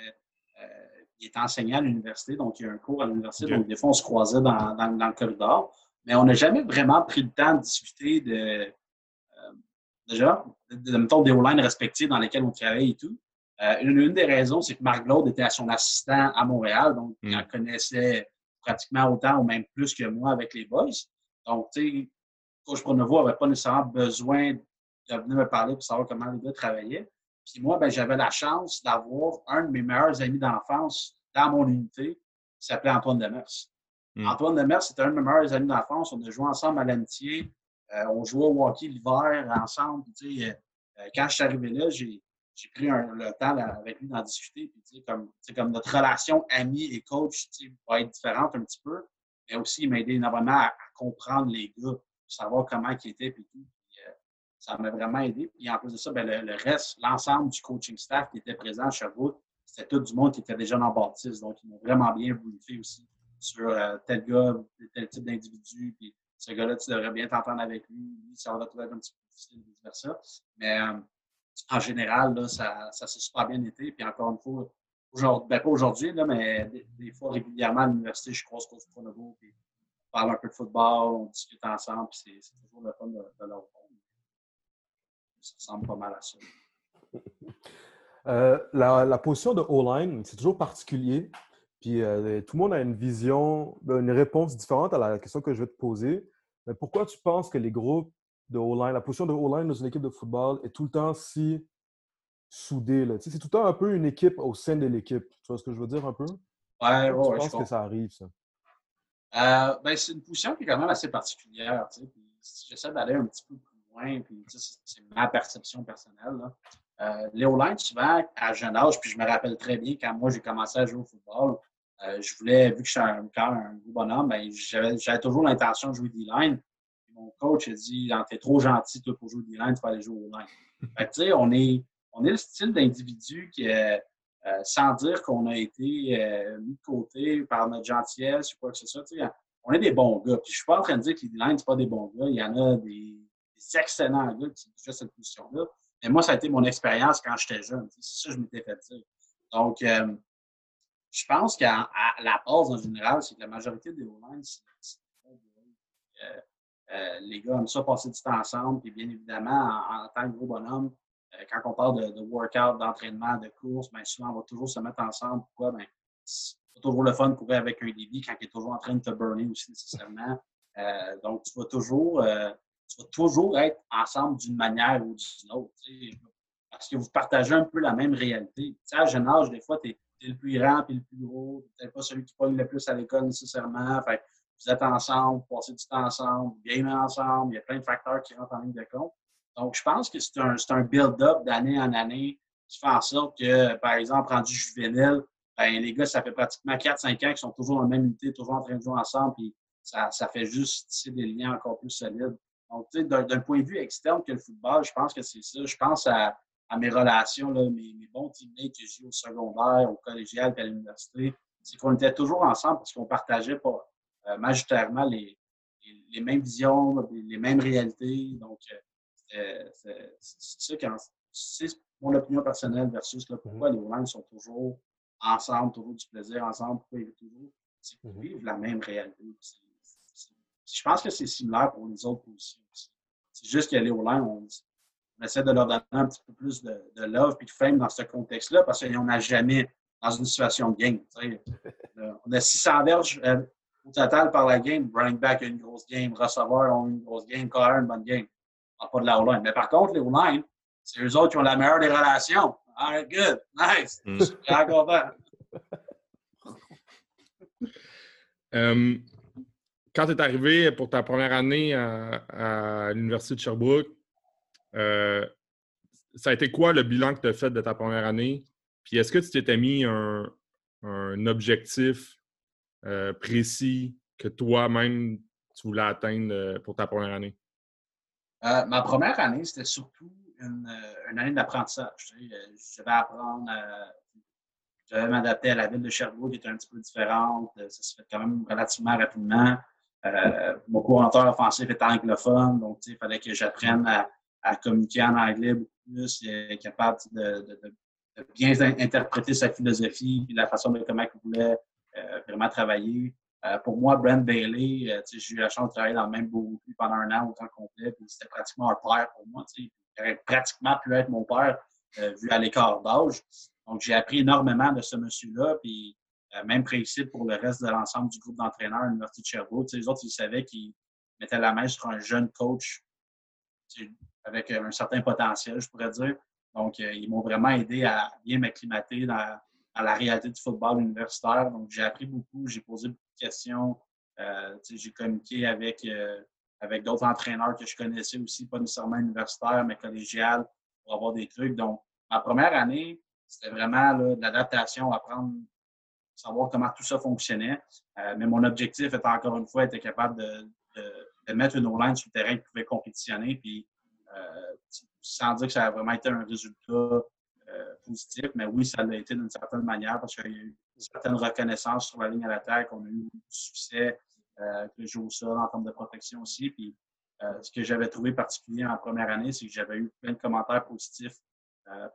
euh, est enseignant à l'université, donc il y a un cours à l'université, donc des fois on se croisait dans, le corridor, mais on n'a jamais vraiment pris le temps de discuter de, euh, déjà, de, de, des O-line respectives dans lesquelles on travaille et tout. Euh, une, des raisons, c'est que Marc Glaude était son assistant à Montréal, donc il en mm. connaissait pratiquement autant ou même plus que moi avec les boys. Donc, tu sais, Coach Pronovo n'avait pas nécessairement besoin de venir me parler pour savoir comment les gars travaillaient. Puis moi, ben, j'avais la chance d'avoir un de mes meilleurs amis d'enfance dans mon unité qui s'appelait Antoine Demers. Mm. Antoine Demers, c'était un de mes meilleurs amis d'enfance. On a joué ensemble à l'amitié. Euh, on jouait au hockey l'hiver ensemble. Tu sais, euh, quand je suis arrivé là, j'ai j'ai pris le temps avec lui d'en discuter. Puis, comme, comme notre relation ami et coach va être différente un petit peu, mais aussi il m'a aidé énormément à, comprendre les gars, savoir comment ils étaient. Puis tout. Euh, ça m'a vraiment aidé. Puis en plus de ça, ben, le, reste, l'ensemble du coaching staff qui était présent à Sherbrooke, c'était tout du monde qui était déjà dans Baptiste. Donc, ils m'ont vraiment bien briefé aussi sur euh, tel gars, tel type d'individu. Puis ce gars-là, tu devrais bien t'entendre avec lui. Lui, ça va être un petit peu difficile, vice versa. Mais euh, en général, là, ça, ça s'est super bien été. Puis encore une fois, aujourd'hui, ben pas aujourd'hui, mais des, fois régulièrement à l'université, je croise Coach Pronovo, puis on parle un peu de football, on discute ensemble, puis c'est toujours le fun de, de leur Ça ressemble pas mal à ça. Euh, la, la, position de O-line, c'est toujours particulier. Puis euh, tout le monde a une vision, ben, une réponse différente à la question que je vais te poser. Mais pourquoi tu penses que les groupes de O-line, la position de O-line dans une équipe de football est tout le temps si soudée. C'est tout le temps un peu une équipe au sein de l'équipe. Tu vois ce que je veux dire un peu? Ouais, ouais, je pense que ça arrive, ça? Euh, ben, c'est une position qui est quand même assez particulière. Si j'essaie d'aller un petit peu plus moins, puis c'est ma perception personnelle. Euh, les O-line, souvent, à jeune âge, puis je me rappelle très bien quand moi j'ai commencé à jouer au football, euh, je voulais, vu que je suis un, quand un gros bonhomme, ben, j'avais toujours l'intention de jouer D-line. Mon coach a dit T'es trop gentil toi, pour jouer D-line, tu vas aller jouer au line. on est, on est le style d'individu qui, euh, sans dire qu'on a été mis de côté par notre gentillesse ou quoi que ce soit, on est des bons gars. Puis je suis pas en train de dire que les D-line, c'est pas des bons gars. Il y en a des, excellents gars qui font cette position-là. Mais moi, ça a été mon expérience quand j'étais jeune. C'est ça que je m'étais fait dire. Donc, euh, je pense qu'à la base, en général, c'est que la majorité des O-line, c'est euh, euh, les gars aiment ça passer du temps ensemble. Puis bien évidemment, en, tant que gros bonhomme, euh, quand on parle de, workout, d'entraînement, de course, bien souvent, on va toujours se mettre ensemble. Pourquoi? Bien, c'est toujours le fun de courir avec un débit quand il est toujours en train de te burner aussi nécessairement. donc, tu vas toujours tu vas toujours être ensemble d'une manière ou d'une autre. Parce que vous partagez un peu la même réalité. à jeune âge, des fois, tu es, le plus grand et le plus gros. Tu n'es pas celui qui pogne le plus à l'école nécessairement. Fait vous êtes ensemble, vous passez du temps ensemble, vous gamez ensemble. Il y a plein de facteurs qui rentrent en ligne de compte. Donc, je pense que c'est un, build-up d'année en année qui fait en sorte que, par exemple, rendu juvénile, ben, les gars, ça fait pratiquement 4-5 ans qu'ils sont toujours dans la même unité, toujours en train de jouer ensemble, puis ça, fait juste des liens encore plus solides. Donc, d'un point de vue externe que le football, je pense que c'est ça. Je pense à, mes relations, mes, bons teammates que j'ai au secondaire, au collégial et à l'université. C'est qu'on était toujours ensemble parce qu'on partageait euh, majoritairement les, les, mêmes visions, les mêmes réalités. Donc, euh, c'est mon opinion personnelle versus là, pourquoi mm-hmm. les Lions sont toujours ensemble, toujours du plaisir ensemble, pourquoi ils vivent toujours. Mm-hmm. vivent la même réalité je pense que c'est similaire pour les autres positions aussi. C'est juste qu'à au on, on, essaie de leur donner un petit peu plus de, de love et de fame dans ce contexte-là parce qu'on n'a jamais dans une situation de game. on a 600 verges euh, au total par la game. Running back a une grosse game, receveur a une grosse game, corner une bonne game. Pas de la O-line. Mais par contre, les O-line, c'est eux autres qui ont la meilleure des relations. All right, good, nice. Mm. Je suis très content. um, quand tu es arrivé pour ta première année à, l'Université de Sherbrooke, euh, ça a été quoi le bilan que tu as fait de ta première année? Puis est-ce que tu t'étais mis un, objectif euh, précis que toi-même tu voulais atteindre euh, pour ta première année? Ma première année, c'était surtout une, année d'apprentissage. Je devais apprendre, je devais m'adapter à la ville de Sherbrooke qui était un petit peu différente. Ça se fait quand même relativement rapidement. Euh, mon couranteur offensif est anglophone, donc il fallait que j'apprenne à, communiquer en anglais beaucoup plus, et être capable de, bien interpréter sa philosophie et la façon de comment il voulait euh, vraiment travailler. Euh, pour moi, Brent Bailey, j'ai eu la chance de travailler dans le même beau pendant un an au temps complet, c'était pratiquement un père pour moi. Il aurait pratiquement pu être mon père vu à l'écart d'âge. Donc, j'ai appris énormément de ce monsieur-là, puis euh, même principe pour le reste de l'ensemble du groupe d'entraîneurs à l'Université de Sherbrooke. les autres, ils savaient qu'ils mettaient la main sur un jeune coach avec un certain potentiel, je pourrais dire. Donc, euh, ils m'ont vraiment aidé à bien m'acclimater dans, la réalité du football universitaire. Donc, j'ai appris beaucoup, j'ai posé beaucoup questions. Euh, j'ai communiqué avec, avec d'autres entraîneurs que je connaissais aussi, pas nécessairement universitaires, mais collégiales, pour avoir des trucs. Donc, ma première année, c'était vraiment de l'adaptation, apprendre savoir comment tout ça fonctionnait. Euh, mais mon objectif était encore une fois être capable de, mettre une O-line sur le terrain qui pouvait compétitionner. Puis, euh, sans dire que ça a vraiment été un résultat euh, positif, mais oui, ça l'a été d'une certaine manière parce qu'il y a eu une certaine reconnaissance sur la ligne à l'attaque. On a eu du succès que le jeu au sol en termes de protection aussi. Puis, ce que j'avais trouvé particulier en première année, c'est que j'avais eu plein de commentaires positifs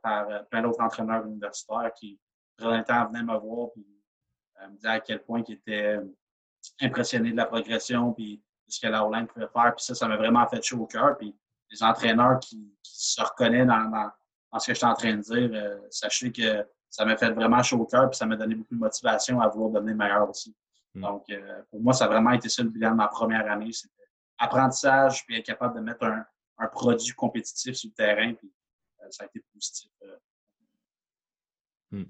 par plein d'autres entraîneurs universitaires qui, très temps, venaient me voir puis me disait à quel point il était impressionné de la progression puis de ce que la Hollande pouvait faire. Puis ça, ça m'a vraiment fait chaud au cœur. Puis les entraîneurs qui, se reconnaissent dans, ce que je suis en train de dire, euh, sachez que ça m'a fait vraiment chaud au cœur puis ça m'a donné beaucoup de motivation à vouloir devenir meilleur aussi. Mm. Donc, euh, pour moi, ça a vraiment été ça le bilan de ma première année. C'était apprentissage puis être capable de mettre un, produit compétitif sur le terrain. Puis euh, ça a été positif. Mm.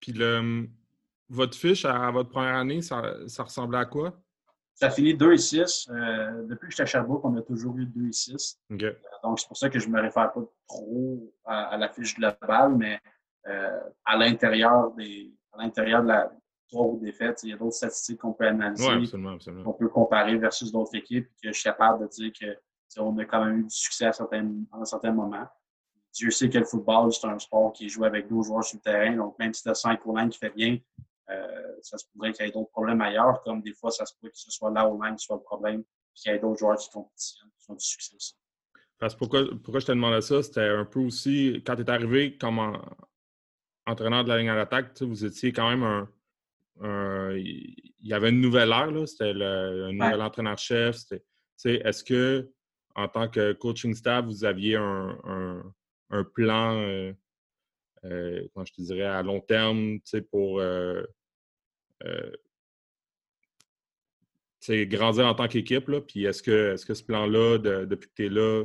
Puis le, votre fiche à votre première année, ça, ressemblait à quoi? ça finit 2 et 6. Euh, depuis que j'étais à Sherbrooke, on a toujours eu 2 et 6. donc, c'est pour ça que je ne me réfère pas trop à, la fiche globale, mais à l'intérieur des à l'intérieur de la trois ou défaites, il y a d'autres statistiques qu'on peut analyser, On peut comparer versus d'autres équipes, que je suis capable de dire que on a quand même eu du succès à, certains, un certain moments. Dieu sait que le football, c'est un sport qui est joué avec deux joueurs sur le terrain. Donc, même si tu as 5 line qui fait bien, euh, ça se pourrait qu'il y ait d'autres problèmes ailleurs, comme des fois, ça se pourrait que ce soit là au line qui soit le problème, qu'il y ait d'autres joueurs qui compétitionnent, qui ont du succès aussi. Parce pourquoi, pourquoi je te demandais ça, c'était un peu aussi, quand tu es arrivé comme entraîneur de la ligne à l'attaque, vous étiez quand même un, il y avait une nouvelle ère, c'était un nouvel entraîneur-chef. Est-ce que en tant que coaching staff, vous aviez un, plan, euh, euh, je te dirais, à long terme, pour euh, grandir en tant qu'équipe? Puis est-ce que, est -ce que ce plan-là, depuis que tu es là,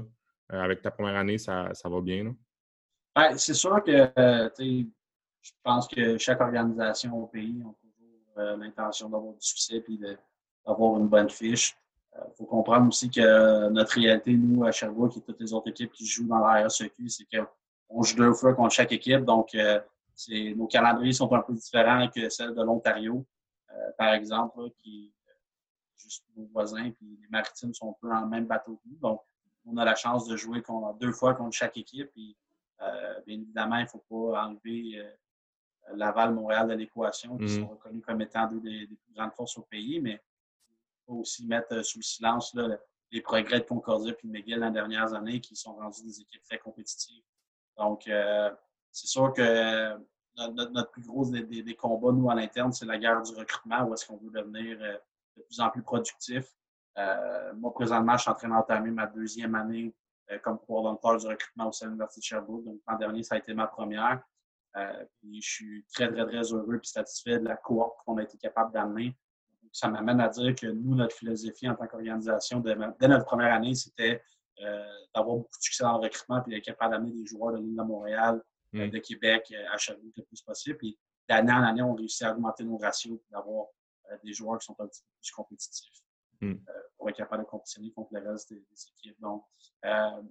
avec ta première année, ça, va bien? Ben, c'est sûr que je pense que chaque organisation au pays a toujours l'intention d'avoir du succès et d'avoir une bonne fiche. Il euh, faut comprendre aussi que notre réalité, nous, à Sherbrooke et toutes les autres équipes qui jouent dans la RSEQ, c'est qu'on joue deux fois contre chaque équipe. Donc, euh, nos calendriers sont un peu différents que celles de l'Ontario, euh, par exemple, qui juste nos voisins, puis les maritimes sont un peu dans le même bateau que nous. Donc, on a la chance de jouer deux fois contre chaque équipe. Bien évidemment, il ne faut pas enlever Montréal de l'équation, qui mmh. sont reconnus comme étant deux des, des, plus grandes forces au pays, mais aussi mettre euh, sous le silence les progrès de Concordia et de McGill dans les dernières années qui sont rendus des équipes très compétitives. Donc, euh, c'est sûr que euh, notre, plus gros des, combats, nous, à l'interne, c'est la guerre du recrutement, où est-ce qu'on veut devenir de plus en plus productif. moi, présentement, je suis en train d'entamer ma deuxième année comme coordonnateur du recrutement au sein de l'Université de Sherbrooke. Donc, l'an dernier, ça a été ma première. Puis, je suis très, très, très heureux et satisfait de la cohorte qu'on a été capable d'amener ça m'amène à dire que nous, notre philosophie en tant qu'organisation, dès, notre première année, c'était euh, d'avoir beaucoup de succès dans le recrutement puis d'être capable d'amener des joueurs de l'île de Montréal, euh, mm. de Québec euh, à Sherbrooke le plus possible. Puis d'année en année, on réussit à augmenter nos ratios et d'avoir des joueurs qui sont un petit peu plus compétitifs mm. pour être capable de compétitionner contre le reste des, équipes. Donc,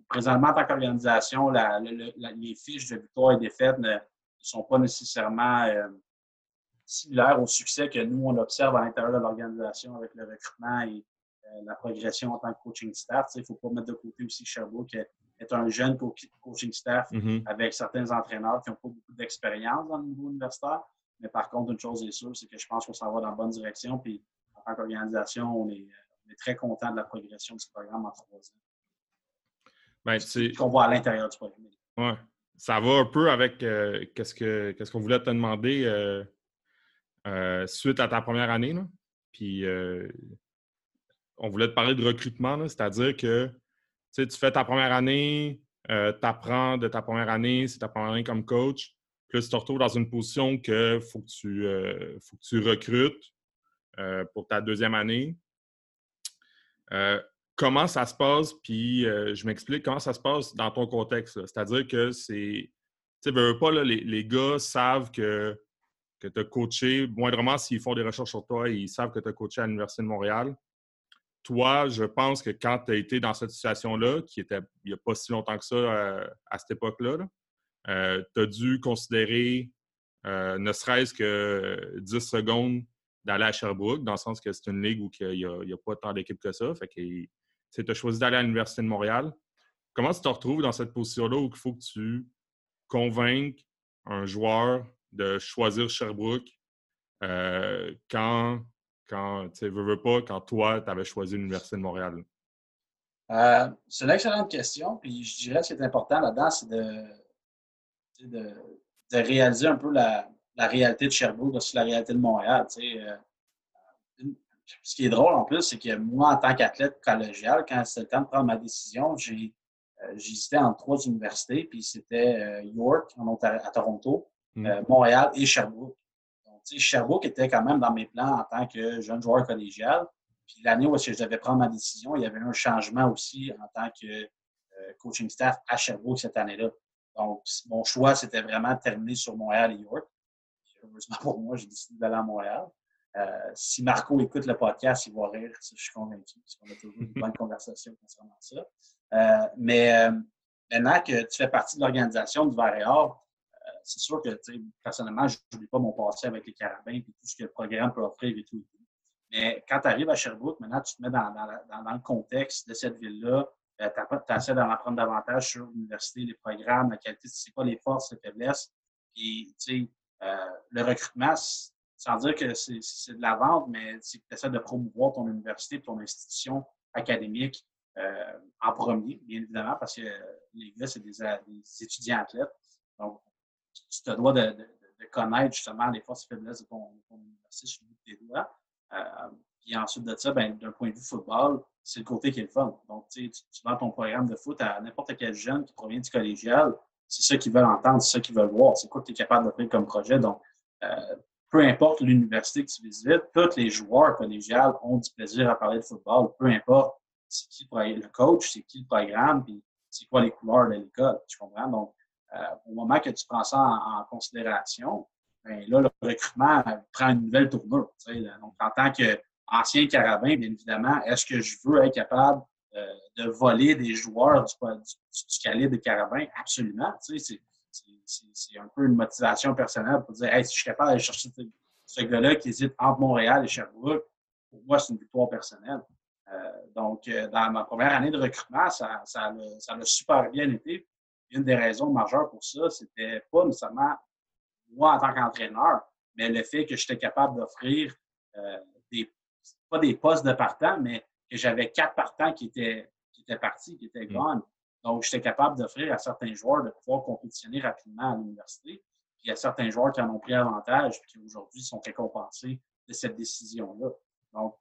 présentement, en tant qu'organisation, les fiches de victoire et défaite ne, ne sont pas nécessairement similaire au succès que nous, on observe à l'intérieur de l'organisation avec le recrutement et euh, la progression en tant que coaching staff. Il ne faut pas mettre de côté aussi Sherbrooke est un jeune coaching staff mm-hmm. avec certains entraîneurs qui n'ont pas beaucoup d'expérience dans le niveau universitaire. Mais par contre, une chose est sûre, c'est que je pense qu'on s'en va dans la bonne direction. Puis en tant qu'organisation, on est, très content de la progression du programme en trois ans. Ben, qu'on voit à l'intérieur du programme. Ouais. Ça va un peu avec euh, qu'est-ce qu'on voulait te demander. Euh, euh, suite à ta première année. Puis on voulait te parler de recrutement, c'est-à-dire que tu fais ta première année, tu apprends de ta première année, c'est ta première année comme coach. Puis tu te retrouves dans une position que faut que tu, faut que tu recrutes pour ta deuxième année. Comment ça se passe? Puis je m'explique comment ça se passe dans ton contexte. C'est-à-dire que c'est. Tu sais, pas, les, les, gars savent que que tu as coaché, moindrement s'ils font des recherches sur toi, ils savent que tu as coaché à l'Université de Montréal. Toi, je pense que quand tu as été dans cette situation-là, qui était il n'y a pas si longtemps que ça euh, à cette époque-là, euh, tu as dû considérer euh, ne serait-ce que 10 secondes d'aller à Sherbrooke, dans le sens que c'est une ligue où il n'y a, pas tant d'équipes que ça. Fait que tu as choisi d'aller à l'Université de Montréal. Comment tu te retrouves dans cette position-là où il faut que tu convainques un joueur de choisir Sherbrooke euh, quand, quand tu veux, veux pas, quand toi, tu avais choisi l'Université de Montréal? Euh, c'est une excellente question. Puis je dirais ce qui est important là-dedans, c'est de, de, réaliser un peu la, réalité de Sherbrooke versus la réalité de Montréal. Euh, ce qui est drôle en plus, c'est que moi, en tant qu'athlète collégial, quand c'était le temps de prendre ma décision, j'ai j'hésitais entre trois universités, puis c'était York en à Toronto, Mm. Euh, Montréal et Sherbrooke. Donc, Sherbrooke était quand même dans mes plans en tant que jeune joueur collégial. Puis l'année où je devais prendre ma décision, il y avait un changement aussi en tant que euh, coaching staff à Sherbrooke cette année-là. Donc, mon choix, c'était vraiment terminé sur Montréal et York. heureusement pour moi, j'ai décidé d'aller à Montréal. Euh, si Marco écoute le podcast, il va rire, je suis convaincu, parce qu'on a toujours une bonne conversation concernant ça. Euh, mais maintenant que tu fais partie de l'organisation du Varéor, c'est sûr que, personnellement, je n'oublie pas mon passé avec les carabins et tout ce que le programme peut offrir et tout. Mais quand tu arrives à Sherbrooke, maintenant, tu te mets dans, le contexte de cette ville-là. Euh, tu essaies d'en apprendre davantage sur l'université, les programmes, la qualité, c'est quoi les forces, les faiblesses. Puis, tu sais, euh, le recrutement, sans dire que c'est de la vente, mais tu essaies de promouvoir ton université, ton institution académique euh, en premier, bien évidemment, parce que les gars, c'est des, étudiants athlètes. Donc, tu te dois de, connaître justement les forces et faiblesses de ton, université sur le bout de tes doigts. Euh, puis ensuite de ça, ben, d'un point de vue football, c'est le côté qui est le fun. Donc, tu, tu vends ton programme de foot à n'importe quel jeune qui provient du collégial. C'est ça qu'ils veulent entendre, c'est ça qu'ils veulent voir. C'est quoi que tu es capable d'offrir comme projet. Donc, euh, peu importe l'université que tu visites, tous les joueurs collégiales ont du plaisir à parler de football. Peu importe c'est qui le coach, c'est qui le programme, puis c'est quoi les couleurs de l'école. Tu comprends? Donc, euh, au moment que tu prends ça en considération, ben là, le recrutement prend une nouvelle tournure. Donc, en tant qu'ancien carabin, bien évidemment, est-ce que je veux être capable euh, de voler des joueurs du, calibre des carabins? Absolument. C'est un peu une motivation personnelle pour dire si je suis capable d'aller chercher ce gars-là qui hésite entre Montréal et Sherbrooke, pour moi, c'est une victoire personnelle. Euh, donc, euh, dans ma première année de recrutement, ça, ça, ça a super bien été. Une des raisons majeures pour ça, c'était pas nécessairement moi en tant qu'entraîneur, mais le fait que j'étais capable d'offrir euh, des, pas des postes de partant, mais que j'avais quatre partants qui étaient, qui étaient partis, qui étaient gone. Donc, j'étais capable d'offrir à certains joueurs de pouvoir compétitionner rapidement à l'université. Puis il y a certains joueurs qui en ont pris avantage et qui aujourd'hui sont récompensés de cette décision-là. Donc,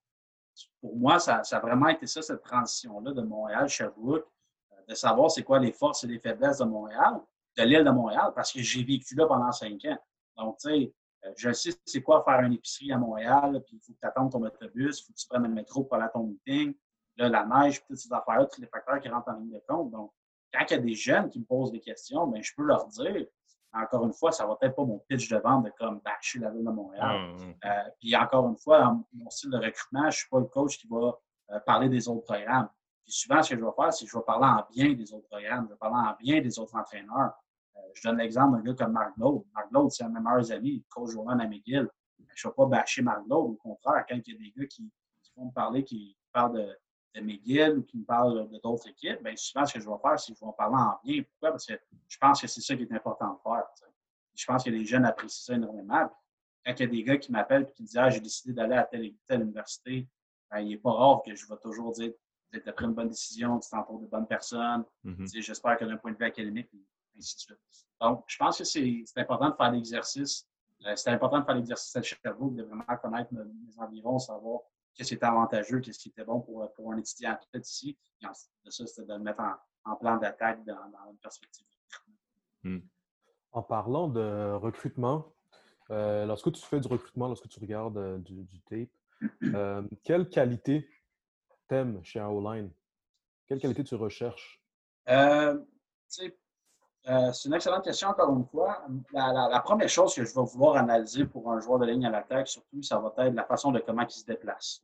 pour moi, ça, ça, a vraiment été ça, cette transition-là de Montréal-Sherbrooke, euh, de savoir c'est quoi les forces et les faiblesses de Montréal, de l'île de Montréal parce que j'ai vécu là pendant cinq ans. Donc, tu sais, euh, je sais c'est quoi faire une épicerie à Montréal, puis il faut que tu attendes ton autobus, il faut que tu prennes le métro pour aller à ton meeting, là, la neige, toutes ces affaires-là, tous les facteurs qui rentrent en ligne de compte. Donc, quand il y a des jeunes qui me posent des questions, bien, je peux leur dire, encore une fois, ça va peut-être pas mon pitch de vente de comme bâcher la ville de Montréal. Ah, euh, puis encore une fois, dans mon style de recrutement, je ne suis pas le coach qui va euh, parler des autres programmes. Puis souvent, ce que je vais faire, c'est que je vais parler en bien des autres programmes, je vais parler en bien des autres entraîneurs je donne l'exemple d'un gars comme Marc Glaude. Marc Glaude, c'est un de mes meilleurs amis, coach journal à McGill. Je ne vais pas bâcher Marc Glaude. Au contraire, quand il y a des gars qui, vont me parler, qui parlent de, de McGill ou qui me parlent de d'autres équipes, bien, souvent, ce que je vais faire, c'est que je vais en parler en bien. Pourquoi? Parce que je pense que c'est ça qui est important de faire. Je pense que les jeunes apprécient ça énormément. quand il y a des gars qui m'appellent et qui disent Ah, j'ai décidé d'aller à telle, telle université, ben, il n'est pas rare que je vais toujours dire Tu as pris une bonne décision, tu t'entoures de bonnes personnes. Mm-hmm. J'espère que d'un point de vue académique, donc, je pense que c'est important de faire l'exercice. Euh, c'est important de faire l'exercice à Sherbrooke, de vraiment connaître mes, environs, savoir qu'est-ce qui était avantageux, qu'est-ce qui était bon pour, pour un étudiant athlète ici. Et ensuite de ça, c'était de le mettre en, plan d'attaque dans, une perspective. Hmm. En parlant de recrutement, euh, lorsque tu fais du recrutement, lorsque tu regardes euh, du, tape, quelle qualité t'aimes chez un O-line? Quelle qualité tu recherches? Euh, c'est une excellente question, encore une fois. La, première chose que je vais vouloir analyser pour un joueur de ligne à l'attaque, surtout, ça va être la façon de comment il se déplace,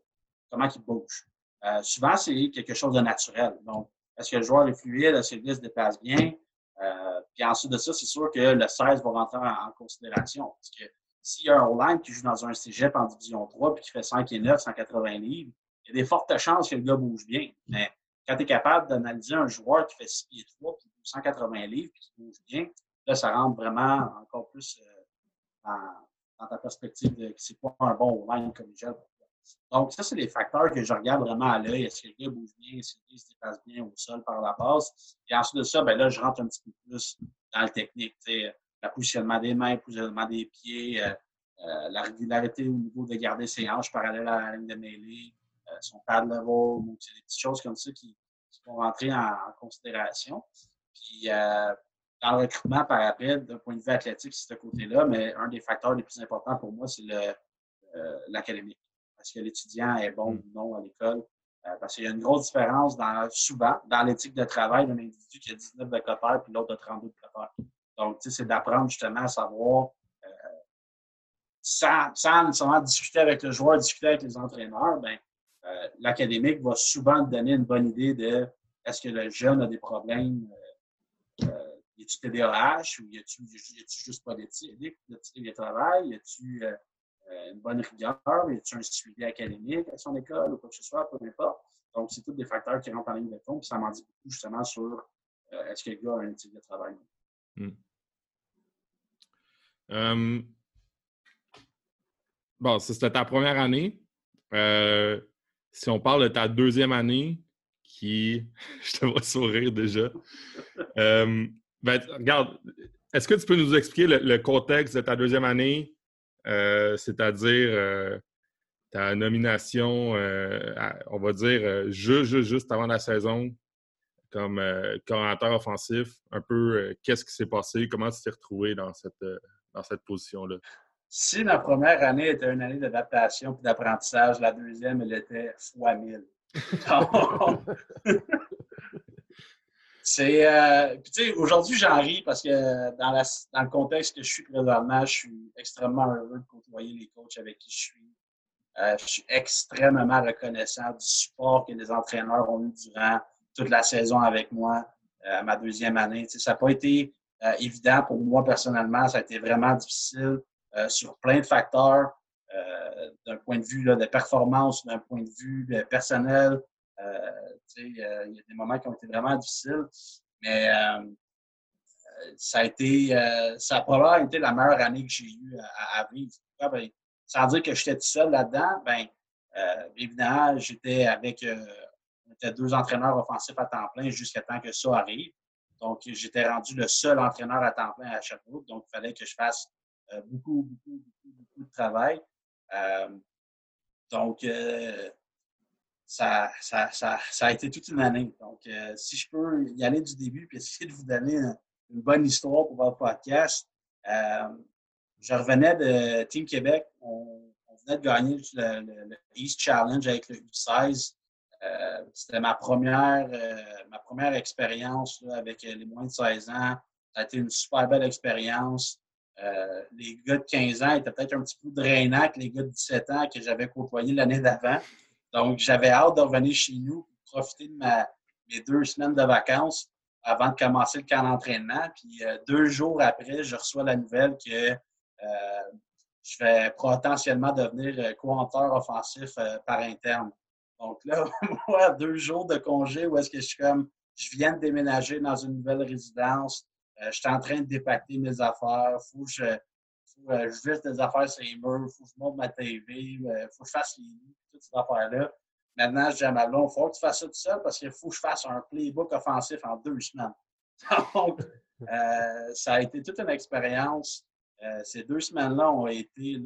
comment il bouge. Euh, souvent, c'est quelque chose de naturel. Donc, est-ce que le joueur est fluide, est-ce que se déplace bien? Euh, puis ensuite de ça, c'est sûr que le 16 va rentrer en, considération. Parce que s'il y a un O-line qui joue dans un cégep en division 3 puis qui fait 5 et 9, 180 livres, il y a des fortes chances que le gars bouge bien. Mais quand tu es capable d'analyser un joueur qui fait 6 pieds 3 puis 180 livres puis bouge bien, là, ça rentre vraiment encore plus euh, dans, ta perspective de que c'est pas un bon collégial pour toi. Donc, ça, c'est les facteurs que je regarde vraiment à l'œil. Est-ce que le gars bouge bien? Est-ce que le se déplace bien au sol par la base? Et ensuite de ça, ben là, je rentre un petit peu plus dans le technique. Le positionnement des mains, le positionnement des pieds, euh, euh, la régularité au niveau de garder ses hanches parallèles à la ligne de mêlée, son pad level, donc c'est des petites choses comme ça qui, vont rentrer en, considération. Puis, euh, dans le recrutement par après, d'un point de vue athlétique, c'est ce côté-là, mais un des facteurs les plus importants pour moi, c'est euh, l'académique. Est-ce que l'étudiant est bon mm. ou non à l'école? Euh, parce qu'il y a une grosse différence dans, souvent dans l'éthique de travail d'un individu qui a 19 de cotère puis l'autre a 32 de cotère. Donc, tu sais, c'est d'apprendre justement à savoir sans, sans nécessairement discuter avec le joueur, discuter avec les entraîneurs, ben, l'académique va souvent te donner une bonne idée de est-ce que le jeune a des problèmes, y a-tu ou y a-tu juste pas d'éthique de travail, y a-tu euh, une bonne rigueur, y a-tu un suivi académique à son école ou quoi que ce soit, peu importe. Donc, c'est tous des facteurs qui rentrent en ligne de compte, ça m'en dit beaucoup justement sur est-ce que le gars a un éthique de travail? Hmm. bon, c'était ta première année. Euh, si on parle de ta deuxième année, qui. Je te vois sourire déjà. Euh, ben, regarde, est-ce que tu peux nous expliquer le, contexte de ta deuxième année, euh, c'est-à-dire euh, ta nomination, on va dire, juste, juste, avant la saison, comme coordinateur offensif, un peu qu'est-ce qui s'est passé, comment tu t'es retrouvé dans cette, dans cette position-là? Si la première année était une année d'adaptation et d'apprentissage, la deuxième, elle était fois mille. c'est. Euh, aujourd'hui, j'en ris parce que dans, le contexte que je suis présentement, je suis extrêmement heureux de côtoyer les coachs avec qui je suis. Euh, je suis extrêmement reconnaissant du support que les entraîneurs ont eu durant toute la saison avec moi euh, ma deuxième année. ça n'a pas été évident pour moi personnellement, ça a été vraiment difficile. Euh, sur plein de facteurs, euh, d'un point de vue de performance, d'un point de vue personnel. Euh, il y a des moments qui ont été vraiment difficiles, mais ça a été, ça a probablement été la meilleure année que j'ai eue à, vivre. Ben, sans dire que j'étais tout seul là-dedans, ben, évidemment, j'étais avec deux entraîneurs offensifs à temps plein jusqu'à temps que ça arrive. Donc, j'étais rendu le seul entraîneur à temps plein à Châteauroux. Donc, il fallait que je fasse euh, beaucoup, beaucoup, beaucoup, beaucoup de travail. Euh, donc, euh, ça, ça, ça, a été toute une année. Donc, si je peux y aller du début et essayer de vous donner une, bonne histoire pour votre podcast, je revenais de Team Québec. On, venait de gagner le, East Challenge avec le U16. C'était ma première, première expérience avec les moins de 16 ans. Ça a été une super belle expérience. Euh, les gars de 15 ans étaient peut-être un petit peu drainants que les gars de 17 ans que j'avais côtoyés l'année d'avant. Donc, j'avais hâte de revenir chez nous pour profiter de mes deux semaines de vacances avant de commencer le camp d'entraînement. Puis euh, deux jours après, je reçois la nouvelle que euh, je vais potentiellement devenir co-auteur offensif par interne. Donc là, moi, deux jours de congé où est-ce que je suis comme, je viens de déménager dans une nouvelle résidence, euh, je suis en train de dépacter mes affaires. Faut que je, euh, je visse des affaires sur les murs. Faut que je monte ma TV. Euh, faut que je fasse les toutes ces affaires-là. Maintenant, je dis à ma blonde, il faut que tu fasses ça tout seul parce qu'il faut que je fasse un playbook offensif en deux semaines. Donc, ça a été toute une expérience. ces deux semaines-là ont été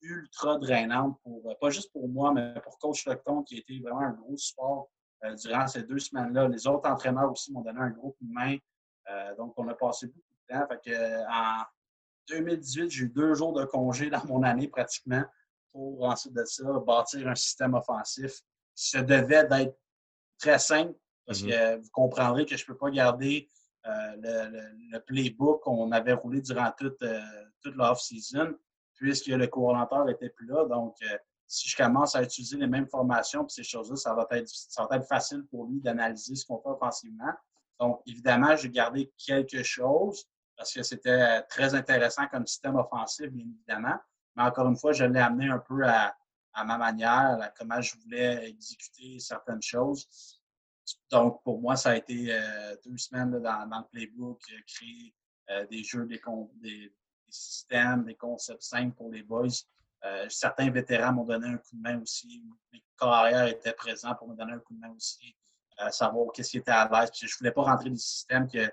ultra drainantes, pour, pas juste pour moi, mais pour Coach Lecton, qui a été vraiment un gros support durant ces deux semaines-là. Les autres entraîneurs aussi m'ont donné un gros coup de main. Euh, donc, on a passé beaucoup de temps. Fait que, en 2018, j'ai eu deux jours de congé dans mon année pratiquement pour ensuite de ça bâtir un système offensif. Ça devait d'être très simple parce mm-hmm. que vous comprendrez que je ne peux pas garder euh, le, playbook qu'on avait roulé durant toute, euh, toute l'off-season puisque le coordinateur n'était plus là. Donc, si je commence à utiliser les mêmes formations et ces choses-là, ça va être, ça va être facile pour lui d'analyser ce qu'on fait offensivement. Donc, évidemment, j'ai gardé quelque chose parce que c'était très intéressant comme système offensif, bien évidemment. Mais encore une fois, je l'ai amené un peu à, ma manière, à comment je voulais exécuter certaines choses. Donc, pour moi, ça a été euh, deux semaines dans, le playbook, euh, créer euh, des jeux, des, des, systèmes, des concepts simples pour les boys. certains vétérans m'ont donné un coup de main aussi. Mes carrières étaient présents pour me donner un coup de main aussi savoir qu'est-ce qui était à l'aise. Je ne voulais pas rentrer dans le système que euh,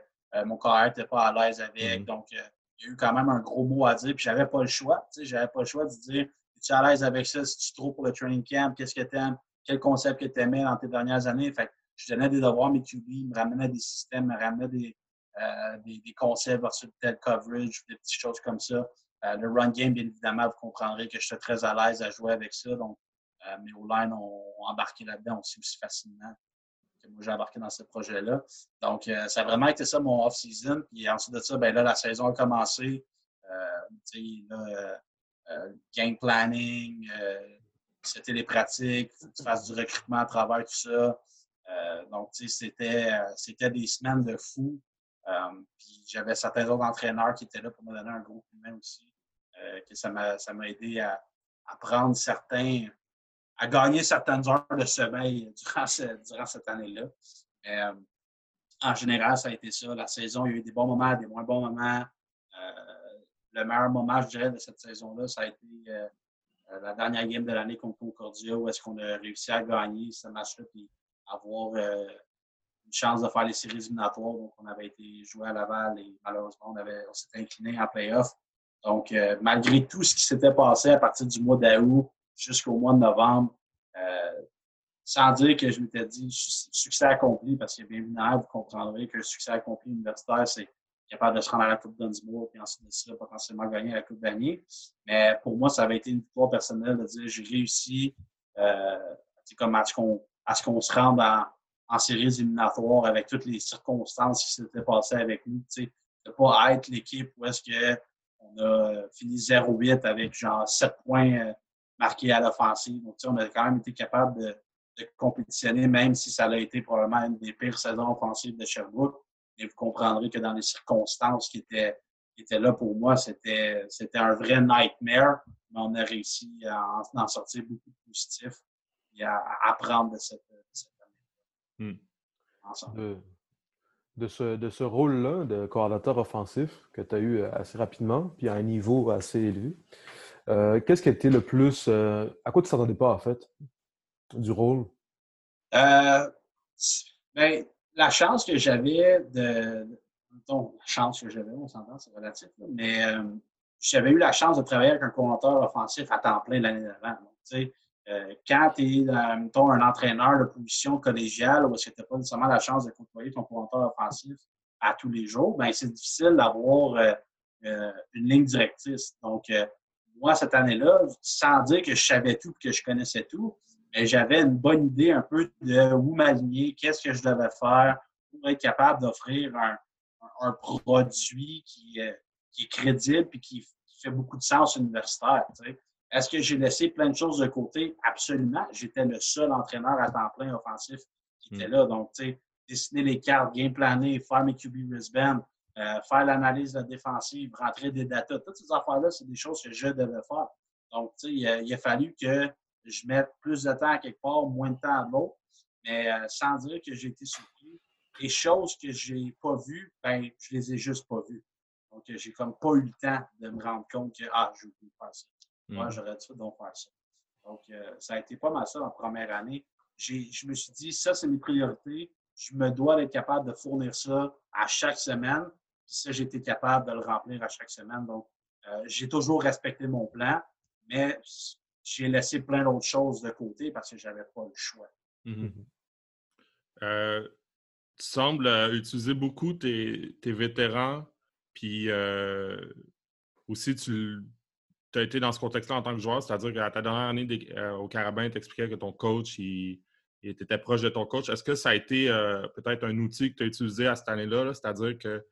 mon carrière n'était pas à l'aise avec. Mhm. Donc, euh, il y a eu quand même un gros mot à dire. Puis, j'avais pas le choix. Je n'avais pas le choix de dire es-tu à l'aise avec ça? Si tu trouves pour le training camp, qu'est-ce que tu aimes? Quel concept que tu aimais dans tes dernières années? Fait je donnais des devoirs, mes QB, me ramenais des systèmes, me ramenais des, euh, des, concepts versus tel coverage, des petites choses comme ça. le run game, bien évidemment, vous comprendrez que j'étais très à l'aise à jouer avec ça. Donc, mes O-line ont, embarqué là-dedans aussi, aussi facilement moi j'ai embarqué dans ce projet-là. Donc, euh, ça a vraiment été ça mon off-season. Puis ensuite de ça, ben là, la saison a commencé. Euh, là, euh, game planning, c'était les pratiques, faut que tu fasses du recrutement à travers tout ça. donc, c'était, c'était des semaines de fou. puis j'avais certains autres entraîneurs qui étaient là pour me donner un gros coup de aussi. que ça m'a, ça m'a aidé à, à prendre certains, à gagner certaines heures de sommeil durant, cette année-là. Euh, en général, ça a été ça. La saison, il y a eu des bons moments, des moins bons moments. Euh, le meilleur moment, je dirais, de cette saison-là, ça a été euh, la dernière game de l'année contre Concordia, où est-ce qu'on a réussi à gagner ce match-là et avoir une chance de faire les séries éliminatoires. Donc, on avait été joué à Laval et malheureusement, on, on s'était incliné en playoff. Donc, malgré tout ce qui s'était passé à partir du mois d'août jusqu'au mois de novembre, sans dire que je m'étais dit succès accompli, parce que bien évidemment, vous comprendrez que le succès accompli universitaire, c'est capable de se rendre à la Coupe d'Unsbourg et ensuite de ça, potentiellement gagner la Coupe d'année. Mais pour moi, ça avait été une victoire personnelle de dire j'ai réussi euh, comme à ce qu'on se rende en, en séries éliminatoires avec toutes les circonstances qui s'étaient passées avec nous. De ne pas être l'équipe où est-ce qu'on a fini 0-8 avec genre 7 points euh, marqués à l'offensive. Donc, on a quand même été capable de de compétitionner, même si ça a été probablement une des pires saisons offensives de Sherbrooke. Et vous comprendrez que dans les circonstances qui étaient, étaient là pour moi, c'était un vrai nightmare, mais on a réussi à en, sortir beaucoup de positifs et à, apprendre de cette, année. Hmm. De, de, ce, de ce rôle-là de coordinateur offensif que tu as eu assez rapidement, puis à un niveau assez élevé, euh, qu'est-ce qui a été le plus. Euh, à quoi tu ne t'attendais pas, en fait, du rôle? Euh, ben, la chance que j'avais de. la chance que j'avais, on s'entend, c'est relatif, mais j'avais eu la chance de travailler avec un coordinateur offensif à temps plein l'année d'avant. Quand tu es, un entraîneur de position collégiale où tu n'as pas nécessairement la chance de côtoyer ton coordinateur offensif à tous les jours, ben, c'est difficile d'avoir une ligne directrice. Donc, moi, cette année-là, sans dire que je savais tout et que je connaissais tout, j'avais une bonne idée un peu de où m'aligner, qu'est-ce que je devais faire pour être capable d'offrir un, produit qui, euh, qui, est crédible et qui, fait beaucoup de sens universitaire. Est-ce que j'ai laissé plein de choses de côté? Absolument. J'étais le seul entraîneur à temps plein offensif qui était hmm. là. Donc, tu sais, dessiner les cartes, game planer, faire mes QB wristband, euh, faire l'analyse de la défensive, rentrer des datas, toutes ces affaires-là, c'est des choses que je devais faire. Donc, tu sais, il a fallu que je mette plus de temps à quelque part, moins de temps à l'autre, mais euh, sans dire que j'ai été surpris. Les choses que je n'ai pas vues, ben, je les ai juste pas vues. Donc, j'ai comme pas eu le temps de me rendre compte que, ah, je vais faire ça. Moi, mm. j'aurais dû donc faire ça. Donc, euh, ça a été pas mal ça en première année. Je me suis dit, ça, c'est mes priorités. Je me dois d'être capable de fournir ça à chaque semaine. Puis ça, été capable de le remplir à chaque semaine. Donc, euh, j'ai toujours respecté mon plan, mais j'ai laissé plein d'autres choses de côté parce que je n'avais pas le choix. Mmh euh, tu sembles euh, utiliser beaucoup tes, vétérans, puis aussi tu as été dans ce contexte-là en tant que joueur, c'est-à-dire qu'à ta dernière année au Carabin, tu expliquais que ton coach, il, était proche de ton coach. Est-ce que ça a été peut-être un outil que tu as utilisé à cette année-là? -là, cest à dire que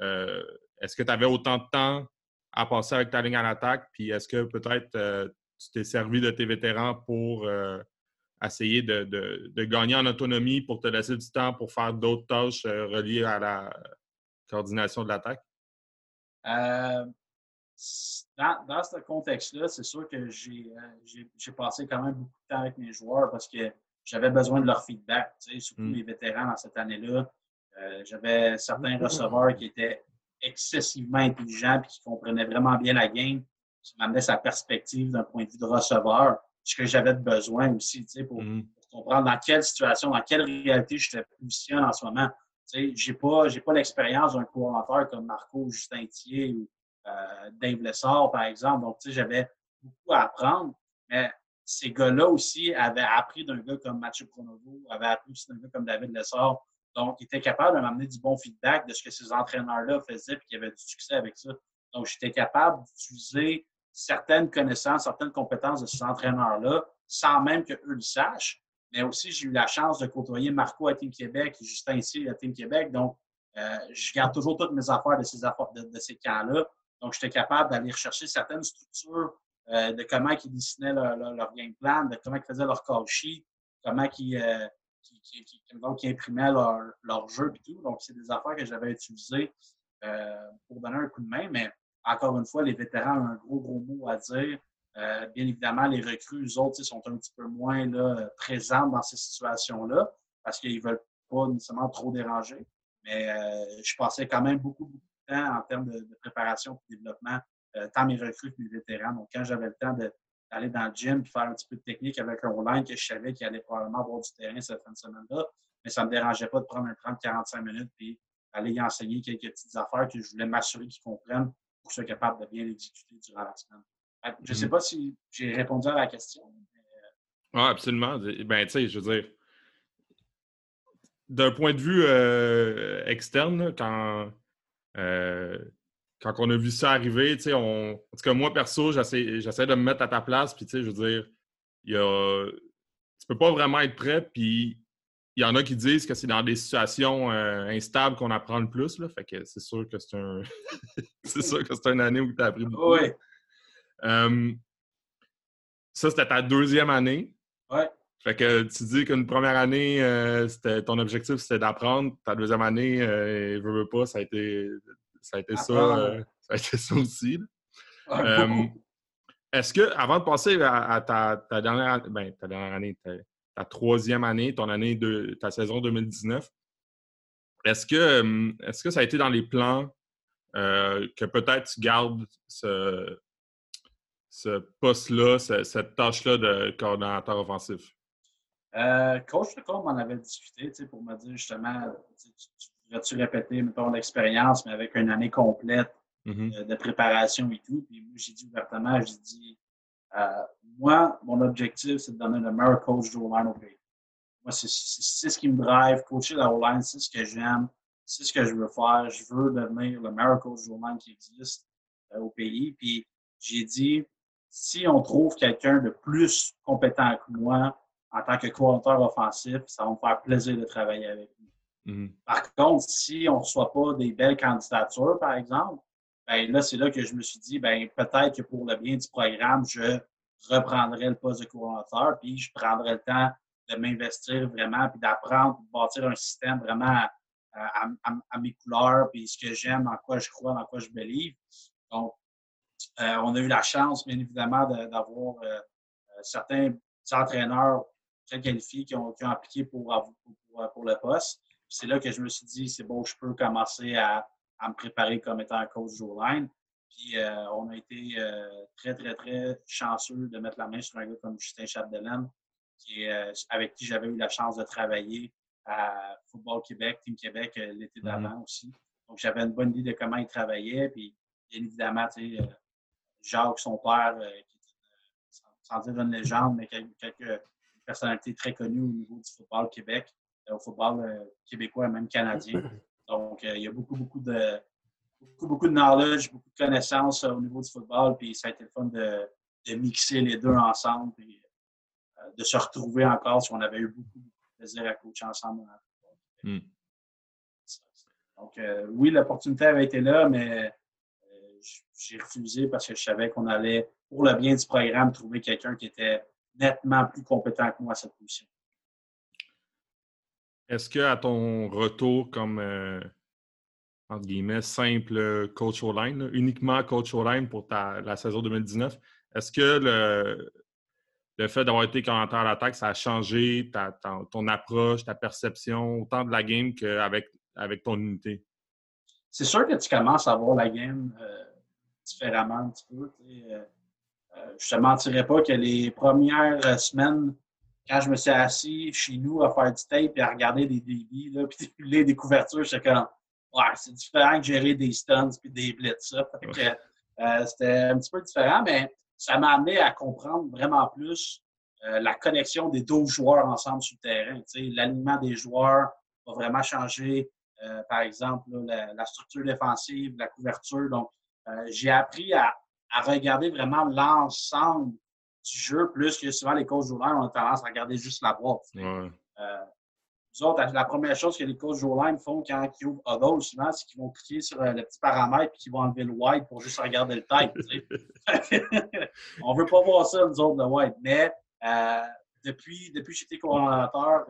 est-ce que tu avais autant de temps à passer avec ta ligne à l'attaque, puis est-ce que peut-être tu t'es servi de tes vétérans pour euh, essayer de, gagner en autonomie, pour te laisser du temps pour faire d'autres tâches euh, reliées à la coordination de l'attaque? Euh, dans, ce contexte-là, c'est sûr que j'ai passé quand même beaucoup de temps avec mes joueurs parce que j'avais besoin de leur feedback, surtout mmh. les vétérans dans cette année-là. J'avais certains receveurs qui étaient excessivement intelligents et qui comprenaient vraiment bien la game qui m'amenait sa perspective d'un point de vue de receveur, ce que j'avais besoin aussi, tu sais, pour, mm. comprendre dans quelle situation, dans quelle réalité je te positionne en ce moment. Tu sais, j'ai pas, pas l'expérience d'un coordinateur comme Marco Justin Thier ou euh, Dave Lessard, par exemple. Donc, tu sais, j'avais beaucoup à apprendre, mais ces gars-là aussi avaient appris d'un gars comme Mathieu Pronovo, avaient appris aussi d'un gars comme David Lessard. Donc, ils étaient capables de m'amener du bon feedback de ce que ces entraîneurs-là faisaient et qu'ils avaient du succès avec ça. Donc, j'étais capable d'utiliser certaines connaissances, certaines compétences de ces entraîneurs-là, sans même qu'eux le sachent. Mais aussi, j'ai eu la chance de côtoyer Marco à Team Québec et Justin ici à Team Québec. Donc, euh, je garde toujours toutes mes affaires de ces, affaires, de, ces camps-là. Donc, j'étais capable d'aller rechercher certaines structures de comment ils dessinaient leur, game plan, de comment ils faisaient leur call comment ils, imprimaient leur, jeu et tout. Donc, c'est des affaires que j'avais utilisées pour donner un coup de main. Mais encore une fois, les vétérans ont un gros, gros mot à dire. bien évidemment, les recrues, eux autres, sont un petit peu moins là, présents dans ces situations-là parce qu'ils ne veulent pas nécessairement trop déranger. Mais euh, je passais quand même beaucoup, beaucoup de temps en termes de, préparation et de développement, euh, tant mes recrues que mes vétérans. Donc, quand j'avais le temps d'aller dans le gym et faire un petit peu de technique avec un online que je savais qu'il allait probablement avoir du terrain cette fin de semaine-là, mais ça ne me dérangeait pas de prendre un 30-45 minutes et aller y enseigner quelques petites affaires que je voulais m'assurer qu'ils comprennent pour qu'ils soient capables de bien l'exécuter durant la semaine. Je ne sais mm-hmm. pas si j'ai répondu à la question. Oui, absolument. Ben, tu sais, je veux dire, d'un point de vue euh, externe, quand, euh, quand on a vu ça arriver, on, en tout cas, moi, perso, j'essaie de me mettre à ta place, puis je veux dire, il y a, tu peux pas vraiment être prêt, puis il y en a qui disent que c'est dans des situations euh, instables qu'on apprend le plus, là, fait que c'est sûr que c'est un... c'est sûr que c'est une année où tu as appris beaucoup. Oui. ça, c'était ta deuxième année. Oui. Fait que tu dis qu'une première année, euh, c'était ton objectif, c'était d'apprendre. Ta deuxième année, euh, veux, veux pas, ça a été ça, a été ça, euh, ça, a été ça aussi. Euh, est-ce que, avant de passer à, ta, dernière, ben, ta dernière année, ta, troisième année, ton année de ta saison 2019, est-ce que, est-ce que ça a été dans les plans que peut-être tu gardes ce, ce poste-là, cette tâche-là de coordonnateur offensif? Euh, coach on m'en avait discuté pour me dire justement, tu, pourrais-tu répéter, mettons, l'expérience, mais avec une année complète mm-hmm. euh, de préparation et tout? Puis moi, j'ai dit ouvertement, j'ai dit, euh, moi, mon objectif, c'est de donner le meilleur coach de line au pays. Moi, c'est ce qui me drive. Coacher la O-line, c'est ce que j'aime, c'est ce que je veux faire. Je veux devenir le meilleur coach de line qui existe au pays. Puis j'ai dit, si on trouve quelqu'un de plus compétent que moi, en tant que coordinateur offensif, ça va me faire plaisir de travailler avec lui. Mhm. Par contre, si on ne reçoit pas des belles candidatures, par exemple, ben là, c'est là que je me suis dit, ben peut-être que pour le bien du programme, je reprendrai le poste de coordinateur, puis je prendrai le temps de m'investir vraiment, puis d'apprendre, de bâtir un système vraiment à, mes couleurs, puis ce que j'aime, en quoi je crois, en quoi je believe. Donc, euh, on a eu la chance, bien évidemment, d'avoir euh, euh, certains entraîneurs très qualifiés qui ont, appliqué pour, pour, le poste. C'est là que je me suis dit, c'est bon, je peux commencer à, me préparer comme étant un coach line. Puis euh, on a été euh, très, très, très chanceux de mettre la main sur un gars comme Justin Chapdelaine, qui euh, avec qui j'avais eu la chance de travailler à Football Québec, Team Québec l'été mm-hmm. d'avant aussi. Donc j'avais une bonne idée de comment il travaillait. Puis bien évidemment, tu sais, Jacques, son père, qui sans dire une légende, mais quelques personnalité très connue au niveau du football Québec, au football euh, québécois et même canadien. Donc, euh, il y a beaucoup, beaucoup de, beaucoup, beaucoup de knowledge, beaucoup de connaissances au niveau du football. Puis ça a été le fun de, mixer les deux ensemble et de se retrouver encore si on avait eu beaucoup, de plaisir à coacher ensemble hmm. Donc, oui, l'opportunité avait été là, mais j'ai refusé parce que je savais qu'on allait, pour le bien du programme, trouver quelqu'un qui était nettement plus compétent que moi à cette position. Est-ce qu'à ton retour comme, euh, entre guillemets, simple coach au line, uniquement coach au line pour ta, la saison 2019, est-ce que le, le fait d'avoir été commentateur à l'attaque, ça a changé ta, ton approche, ta perception, autant de la game qu'avec avec ton unité? C'est sûr que tu commences à voir la game euh, différemment un petit peu. Euh, je ne te mentirais pas que les premières semaines, quand je me suis assis chez nous à faire du tape et à regarder des débits, là, puis des couvertures, j'étais comme, ouais, c'est différent que gérer des stuns puis des blitz. Euh, c'était un petit peu différent, mais ça m'a amené à comprendre vraiment plus la connexion des 12 joueurs ensemble sur le terrain. L'alignement des joueurs va vraiment changer. par exemple, la, la, structure défensive, la couverture. Donc, j'ai appris à, à regarder vraiment l'ensemble du jeu, plus que souvent les coachs joueurs ont tendance à regarder juste la boîte. Euh, autres, la première chose que les coachs Joline font quand ils ouvrent Huddle, souvent, c'est qu'ils vont cliquer sur le petit paramètre et qu'ils vont enlever le white pour juste regarder le type. On ne veut pas voir ça, nous autres, le white. Mais depuis, depuis que j'étais coordonnateur,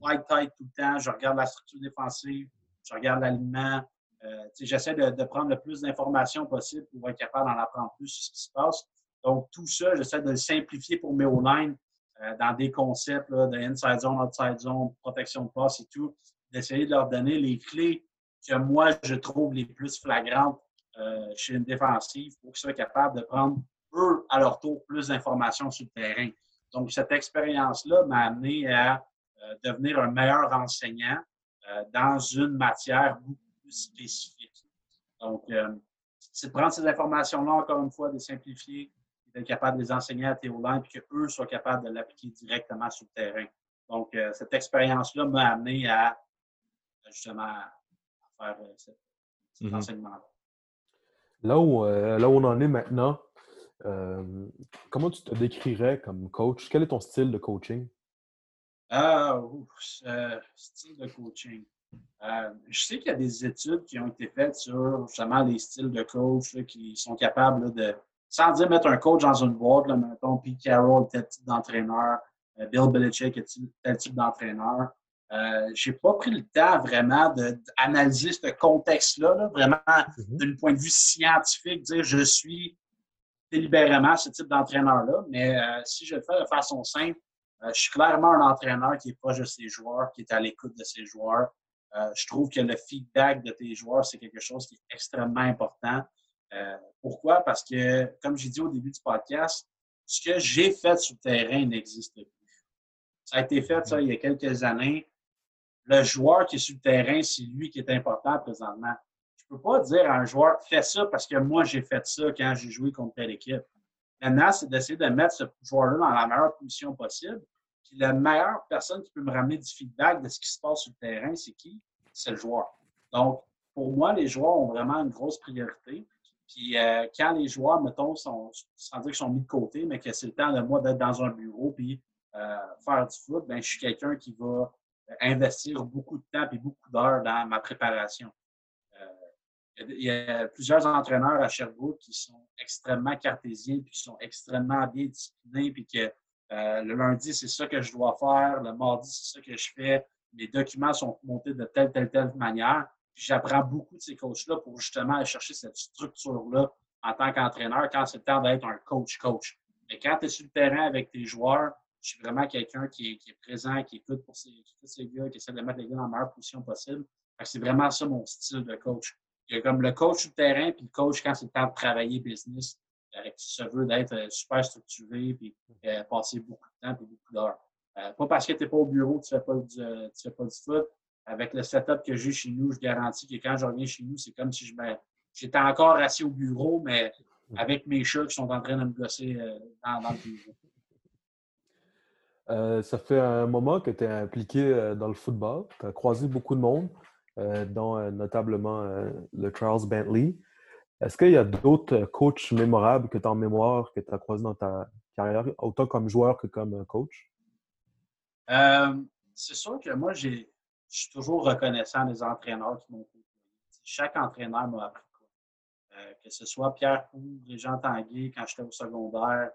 white tight tout le temps, je regarde la structure défensive, je regarde l'alignement. Euh, j'essaie de, prendre le plus d'informations possible pour être capable d'en apprendre plus sur ce qui se passe. Donc, tout ça, j'essaie de le simplifier pour mes online euh, dans des concepts de inside zone, outside zone, protection de passe et tout, d'essayer de leur donner les clés que moi, je trouve les plus flagrantes euh, chez une défensive pour qu'ils soient capables de prendre, eux, à leur tour, plus d'informations sur le terrain. Donc, cette expérience-là m'a amené à devenir un meilleur enseignant euh, dans une matière beaucoup plus spécifique. Donc, euh, c'est de prendre ces informations-là, encore une fois, de simplifier, d'être capable de les enseigner à tes et qu'eux soient capables de l'appliquer directement sur le terrain. Donc, euh, cette expérience-là m'a amené à justement faire cet, mm-hmm. enseignement-là. Là où, là où on en est maintenant, comment tu te décrirais comme coach? Quel est ton style de coaching? Ah, euh, style de coaching. Euh, je sais qu'il y a des études qui ont été faites sur justement les styles de coach qui sont capables de, sans dire mettre un coach dans une boîte, là, mettons, Pete Carroll, tel type d'entraîneur, euh, Bill Belichick, tel type d'entraîneur. Euh, je n'ai pas pris le temps vraiment d'analyser ce contexte-là, vraiment mm-hmm. d'un point de vue scientifique, dire je suis délibérément ce type d'entraîneur-là. Mais si je le fais de façon simple, euh, je suis clairement un entraîneur qui est proche de ses joueurs, qui est à l'écoute de ses joueurs. Euh, je trouve que le feedback de tes joueurs, c'est quelque chose qui est extrêmement important. Euh, pourquoi? Parce que, comme j'ai dit au début du podcast, ce que j'ai fait sur le terrain n'existe plus. Ça a été fait, ça, il y a quelques années. Le joueur qui est sur le terrain, c'est lui qui est important présentement. Je ne peux pas dire à un joueur, fais ça parce que moi, j'ai fait ça quand j'ai joué contre telle équipe. Maintenant, c'est d'essayer de mettre ce joueur-là dans la meilleure position possible. Puis la meilleure personne qui peut me ramener du feedback de ce qui se passe sur le terrain, c'est qui? C'est le joueur. Donc, pour moi, les joueurs ont vraiment une grosse priorité. Puis euh, quand les joueurs, mettons, sont, sans dire qu'ils sont mis de côté, mais que c'est le temps de moi d'être dans un bureau puis euh, faire du foot, ben, je suis quelqu'un qui va investir beaucoup de temps et beaucoup d'heures dans ma préparation. Il y a plusieurs entraîneurs à Sherbrooke qui sont extrêmement cartésiens, puis qui sont extrêmement bien disciplinés, puis que euh, le lundi, c'est ça que je dois faire, le mardi, c'est ça que je fais, mes documents sont montés de telle, telle, telle manière. Puis j'apprends beaucoup de ces coachs-là pour justement chercher cette structure-là en tant qu'entraîneur quand c'est le temps d'être un coach-coach. Mais quand tu es sur le terrain avec tes joueurs, je suis vraiment quelqu'un qui est, présent, qui écoute pour ces, ces gars, qui essaie de mettre les gars dans la meilleure position possible. C'est vraiment ça mon style de coach. Il y a comme le coach du terrain, puis le coach quand c'est le temps de travailler business, euh, qui se veut d'être euh, super structuré, puis euh, passer beaucoup de temps et beaucoup d'heures. pas parce que tu n'es pas au bureau, tu ne fais, pas du, fais pas du foot. Avec le setup que j'ai chez nous, je garantis que quand je reviens chez nous, c'est comme si je j'étais encore assis au bureau, mais avec mes chats qui sont en train de me gosser dans, dans, le bureau. ça fait un moment que tu es impliqué dans le football. Tu as croisé beaucoup de monde. Euh, dont euh, notablement euh, le Charles Bentley. Est-ce qu'il y a d'autres coachs mémorables que tu as en mémoire, que tu as croisés dans ta carrière, autant comme joueur que comme coach? c'est sûr que moi, je suis toujours reconnaissant des entraîneurs qui m'ont Chaque entraîneur m'a appris quoi. que ce soit Pierre Pou, Régent Tanguay quand j'étais au secondaire,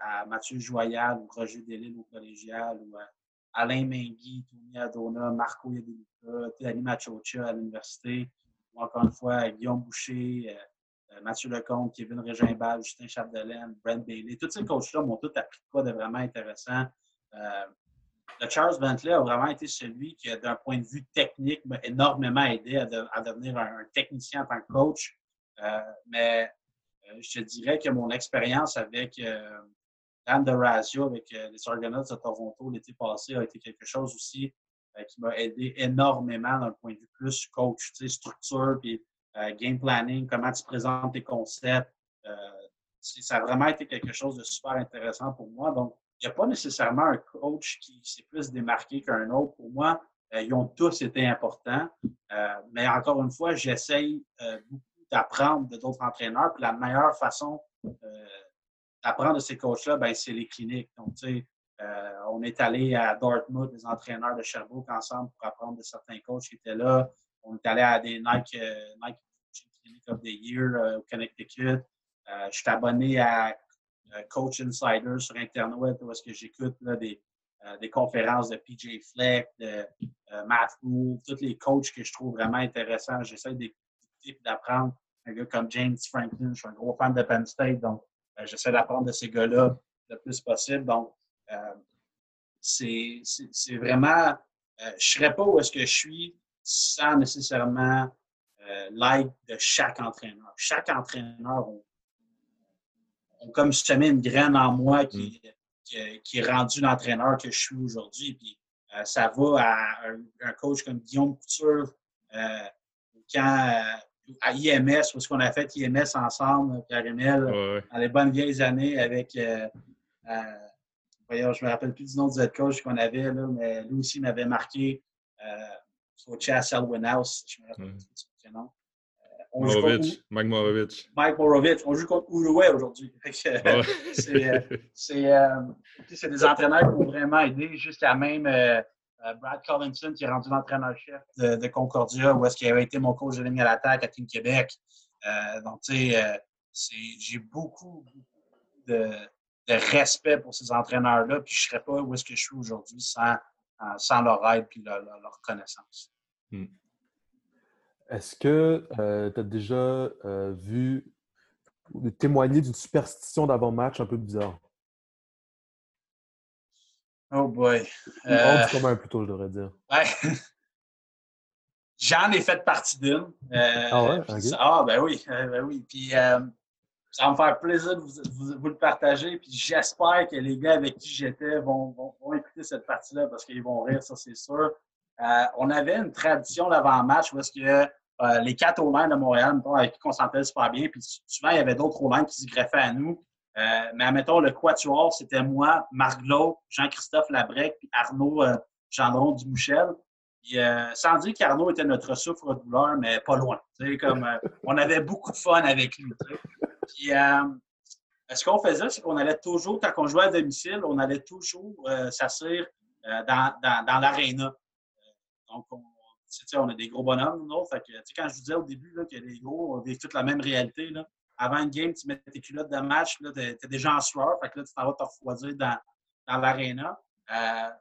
à Mathieu Joyal ou Roger Delisle au collégial ou à Alain Mengui, Tony Adona, Marco Yadeluca, Théani Machocha à l'université, ou encore une fois Guillaume Boucher, euh, euh, Mathieu Lecomte, Kevin Régimbal, Justin Chapdelaine, Brent Bailey. Tous ces coachs-là m'ont tous appris quoi de vraiment intéressant. Euh, le Charles Bentley a vraiment été celui qui, d'un point de vue technique, m'a énormément aidé à, devenir un, technicien en tant que coach. mais je te dirais que mon expérience avec Dan DeRazio avec euh, les Argonauts de Toronto l'été passé a été quelque chose aussi euh, qui m'a aidé énormément d'un point de vue plus coach, structure, puis euh, game planning, comment tu présentes tes concepts. ça a vraiment été quelque chose de super intéressant pour moi. Donc, n'y a pas nécessairement un coach qui s'est plus démarqué qu'un autre. Pour moi, ils ont tous été importants. mais encore une fois, j'essaye beaucoup d'apprendre de d'autres entraîneurs. Puis la meilleure façon apprendre de ces coachs-là, ben, c'est les cliniques. Donc, tu sais, on est allé à Dortmund, des entraîneurs de Sherbrooke ensemble pour apprendre de certains coachs qui étaient là. On est allé à des Nike, Nike Clinic of the Year au Connecticut. je suis abonné à Coach Insider sur Internet où est-ce que j'écoute des, des conférences de PJ Fleck, de Matt Rule, tous les coachs que je trouve vraiment intéressants. J'essaie d'écouter et d'apprendre. Un gars comme James Franklin, je suis un gros fan de Penn State, donc j'essaie d'apprendre de ces gars-là le plus possible. Donc, euh, c'est vraiment, euh, je ne serais pas où est-ce que je suis sans nécessairement euh, l'aide de chaque entraîneur. Chaque entraîneur a comme semé une graine en moi qui, mm. qui, est rendu l'entraîneur que je suis aujourd'hui. Puis ça va à un, coach comme Guillaume Couture, quand à IMS, parce qu'on a fait IMS ensemble, Pierre Emile, dans les bonnes vieilles années avec euh, voyons, je ne me rappelle plus du nom du head coach qu'on avait, là, mais lui aussi m'avait marqué euh, au chat Selwyn House. Je me rappelle plus son nom. Euh, Morovic, Mike Morovic. Mike Morovic. On joue contre Uruguay aujourd'hui. c'est des entraîneurs qui m'ont vraiment aidé jusqu'à même Brad Collinson, qui est rendu l'entraîneur-chef de, Concordia, où est-ce qu'il avait été mon coach de ligne à l'attaque à Team Québec. donc, tu sais, j'ai beaucoup, beaucoup de, de respect pour ces entraîneurs-là, puis je ne serais pas où est-ce que je suis aujourd'hui sans, euh, sans leur aide et leur, reconnaissance. Hmm. Est-ce que euh, tu as déjà euh, vu ou témoigné d'une superstition d'avant-match un peu bizarre? Oh boy. Euh, commun plutôt, je devrais dire. J'en ai fait partie d'une. ah ouais? Ah ben oui, ben oui. Puis ça va me faire plaisir de vous, le partager. Puis j'espère que les gars avec qui j'étais vont, écouter cette partie-là parce qu'ils vont rire, ça c'est sûr. Euh, on avait une tradition d'avant-match où est-ce que euh, les quatre o de Montréal, avec qui on s'entendait super bien, puis souvent il y avait d'autres o qui se greffaient à nous. Euh, mais admettons, le quatuor, c'était moi, Marc Jean-Christophe Labrec, puis Arnaud Gendron Dumouchel. sans dire qu'Arnaud était notre souffre-douleur, mais pas loin. Comme, on avait beaucoup de fun avec lui. Puis, euh, ce qu'on faisait, c'est qu'on allait toujours, quand on jouait à domicile, on allait toujours euh, s'asseoir euh, dans, dans, dans l'aréna. donc, on, on a des gros bonhommes, nous autres. Fait que, quand je vous disais au début là, que les gros on toute la même réalité, là, avant une game, tu mets tes culottes de match, tu es, déjà en sueur, fait que là, tu t'en vas te refroidir dans, dans l'aréna.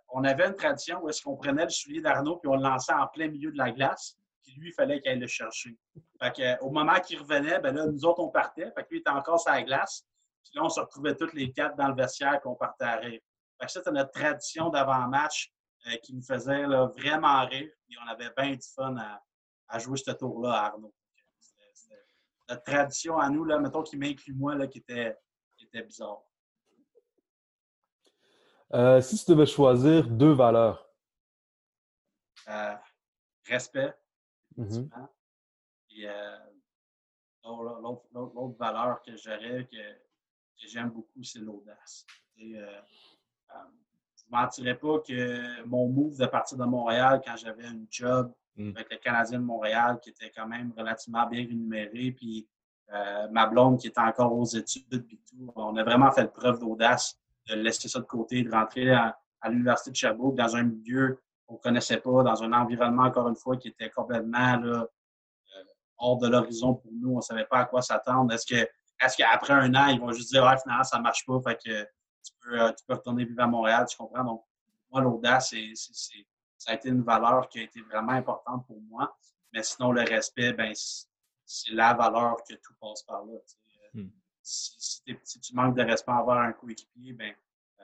on avait une tradition où est-ce qu'on prenait le soulier d'Arnaud puis on le lançait en plein milieu de la glace lui, il fallait qu'il aille le chercher. au moment qu'il revenait, ben là, nous autres, on partait. Fait que lui, il était encore sur la glace. Puis là, on se retrouvait tous les quatre dans le vestiaire qu'on partait à rire. Fait que c'était notre tradition d'avant-match euh, qui nous faisait vraiment rire. Et on avait bien du fun à, jouer ce tour-là à Arnaud. C'était notre tradition à nous, là, mettons qui m'inclut moi, là, qui, était, était bizarre. Euh, si tu devais choisir deux valeurs? Euh, respect. Mmh Et l'autre valeur que j'aurais, que, j'aime beaucoup, c'est l'audace. Euh, ne mentirais pas que mon move de partir de Montréal quand j'avais un job mmh. avec le Canadien de Montréal qui était quand même relativement bien rémunéré, puis ma blonde qui était encore aux études, puis tout, on a vraiment fait preuve d'audace de laisser ça de côté, de rentrer à, à l'Université de Sherbrooke dans un milieu qu'on ne connaissait pas, dans un environnement, encore une fois, qui était complètement là, euh, hors de l'horizon pour nous. On ne savait pas à quoi s'attendre. Est-ce que est-ce qu'après un an, ils vont juste dire, ouais, finalement, ça ne marche pas, fait que tu peux, euh, tu peux retourner vivre à Montréal, tu comprends? Donc, moi, l'audace, ça a été une valeur qui a été vraiment importante pour moi. Mais sinon, le respect, ben, c'est la valeur que tout passe par là. Hmm. Si, tu manques de respect envers un coéquipier, ben,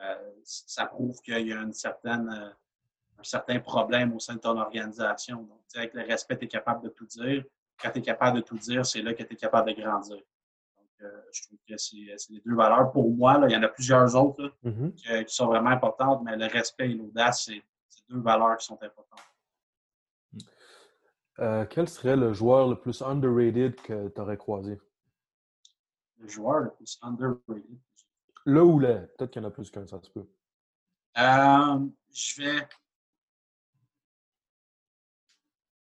euh, ça prouve qu'il y a une certaine un certain problème au sein de ton organisation. Donc, avec le respect, tu es capable de tout dire. Quand tu es capable de tout dire, c'est là que tu es capable de grandir. Euh, je trouve que c'est les deux valeurs. Pour moi, il y en a plusieurs autres mm-hmm. qui, sont vraiment importantes, mais le respect et l'audace, c'est deux valeurs qui sont importantes. Euh, quel serait le joueur le plus underrated que tu aurais croisé? Le joueur le plus underrated? Le ou les. Peut-être qu'il y en a plus qu'un, ça se peut. Euh, je vais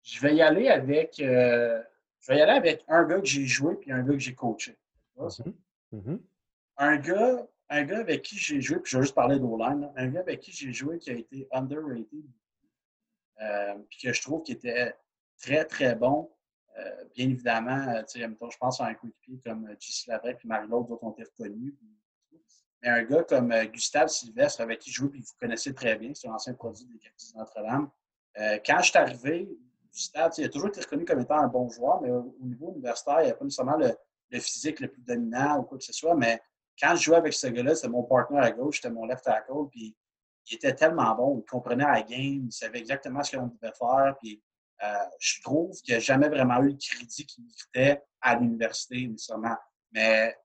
Je vais y aller avec. Euh, je vais y aller avec un gars que j'ai joué puis un gars que j'ai coaché. Mhm. Mhm. Un gars un gars avec qui j'ai joué, puis je vais juste parler d'O-line, un gars avec qui j'ai joué qui a été underrated, euh, puis que je trouve qu'il était très, très bon. Euh, bien évidemment, euh, je pense à un coéquipier comme J.C. Labrec et Marie-Laude, d'autres ont été reconnus. Mais un gars comme Gustave Sylvestre, avec qui je joue, puis vous connaissez très bien, c'est un ancien produit des Capitals Notre-Dame. quand je suis arrivé, Gustave, il a toujours été reconnu comme étant un bon joueur, mais au, niveau universitaire, il n'y a pas nécessairement le, le, physique le plus dominant ou quoi que ce soit. Mais quand je jouais avec ce gars-là, c'était mon partner à gauche, c'était mon left tackle, puis il était tellement bon, il comprenait la game, il savait exactement ce qu'on devait faire, puis euh, je trouve qu'il n'a jamais vraiment eu le crédit qu'il méritait à l'université, nécessairement. Mais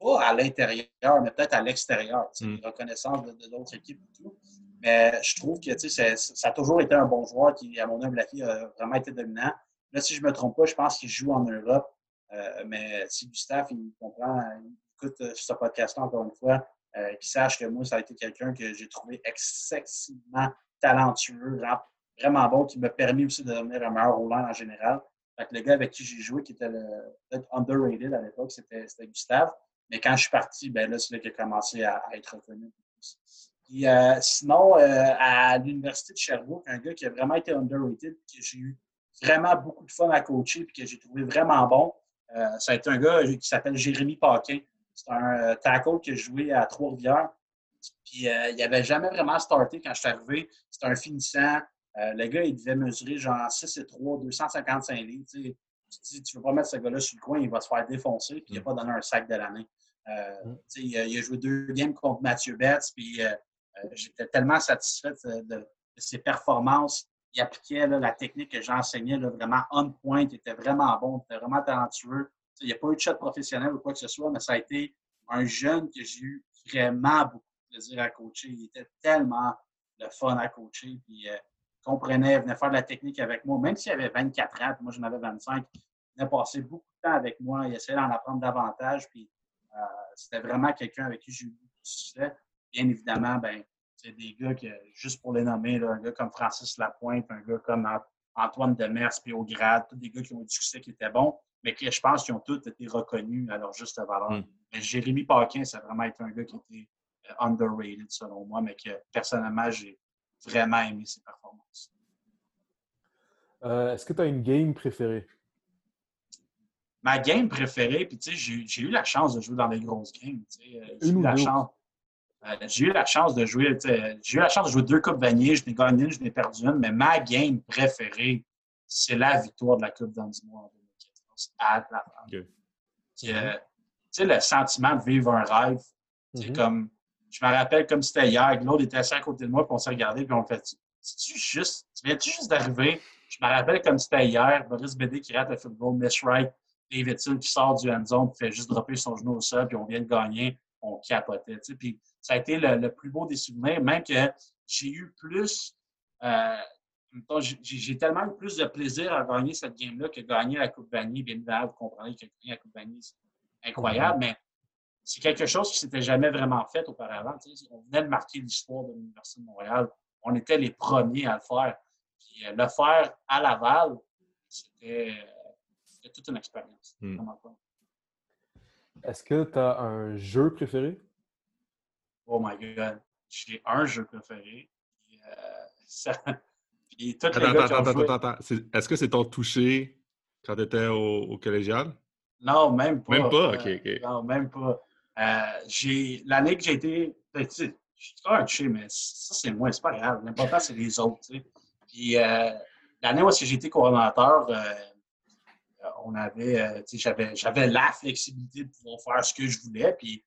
pas à l'intérieur, mais peut-être à l'extérieur, mm. reconnaissance de d'autres équipes et tout. Mais je trouve que ça a toujours été un bon joueur qui, à mon humble avis, a vraiment été dominant. Là, si je ne me trompe pas, je pense qu'il joue en Europe. Euh, mais si Gustave, il comprend, écoute euh, ce podcast-là encore une fois, euh, qui sache que moi, ça a été quelqu'un que j'ai trouvé excessivement talentueux, vraiment bon, qui m'a permis aussi de devenir un meilleur roulant en général. Fait le gars avec qui j'ai joué, qui était peut-être underrated à l'époque, c'était Gustave. Mais quand je suis parti, ben là, c'est là qu'il a commencé à, être reconnu. Euh, sinon, à l'Université de Sherbrooke, un gars qui a vraiment été underrated, que j'ai eu vraiment beaucoup de fun à coacher, et que j'ai trouvé vraiment bon, ça a été un gars qui s'appelle Jérémy Paquin. C'est un euh, tackle qui a joué à Trois-Rivières. Puis euh, il n'avait jamais vraiment starté quand je suis arrivé. C'était un finissant. Euh, le gars, il devait mesurer genre 6 et 3, 255 livres. Tu dis, tu ne veux pas mettre ce gars-là sur le coin, il va se faire défoncer, puis il n'a pas donné un sac de l'année. Mm. il, a joué deux games contre Mathieu Betts, puis j'étais tellement satisfait de, ses performances. Il appliquait la technique que j'enseignais vraiment on point, il était vraiment bon, il était vraiment talentueux. Il n'y a pas eu de shot professionnel ou quoi que ce soit, mais ça a été un jeune que j'ai eu vraiment beaucoup de plaisir à coacher. Il était tellement le fun à coacher. Puis, euh, comprenait, venait faire de la technique avec moi. Même s'il avait 24 ans, puis moi j'en avais 25, il venait passer beaucoup de temps avec moi. Il essayait d'en apprendre davantage. Puis, euh, c'était vraiment quelqu'un avec qui j'ai eu de succès. Bien évidemment, ben, des gars que, juste pour les nommer, un gars comme Francis Lapointe, un gars comme Antoine Demers, puis au grade, tous des gars qui ont eu du succès qui étaient bons mais que je pense qu'ils ont tous été reconnus à leur juste valeur. Hmm. Mais Jérémy Paquin, ça a vraiment été un gars qui était euh, underrated selon moi, mais que personnellement, j'ai vraiment aimé ses performances. Euh, est-ce que tu as une game préférée? Ma game préférée, puis tu sais, j'ai eu la chance de jouer dans des grosses games. Euh, j'ai eu la chance. J'ai eu la chance de jouer, j'ai eu la chance de jouer deux Coupes Vanier, je n'ai gagné une, je n'ai perdu une, mais ma game préférée, c'est la victoire de la Coupe d'Andimois à la okay. Tu sais, le sentiment de vivre un rêve, c'est mm-hmm. comme, je me rappelle comme c'était hier, Claude était assis à côté de moi, puis on s'est regardé, puis on fait, tu juste, tu viens-tu juste d'arriver? Je me rappelle comme c'était hier, Boris Bédé qui rate le football, Miss Wright, Davidson qui sort du end zone, puis fait juste dropper son genou au sol, puis on vient de gagner, on capotait. Tu sais, puis ça a été le, plus beau des souvenirs, même que j'ai eu plus, euh, j'ai tellement eu plus de plaisir à gagner cette game-là que gagner la Coupe Vanier. Bien évidemment, vous comprenez que gagner la Coupe Vanier, c'est incroyable, mais c'est quelque chose qui ne s'était jamais vraiment fait auparavant. on venait de marquer l'histoire de l'Université de Montréal. On était les premiers à le faire. Puis euh, le faire à Laval, c'était toute une expérience. Hmm. Est-ce que tu as un jeu préféré? Oh my God. J'ai un jeu préféré. Euh, attends, attends, attends, Est-ce que c'est ton touché quand tu étais au, collégial? Non, même pas. Même pas? OK, OK. non, même pas. Euh, l'année que j'ai été. Ben, je suis un touché, mais ça, c'est moi, c'est pas grave. L'important, c'est les autres. Puis euh, l'année où j'ai été coordonnateur, euh, on avait, j'avais la flexibilité de pouvoir faire ce que je voulais. Puis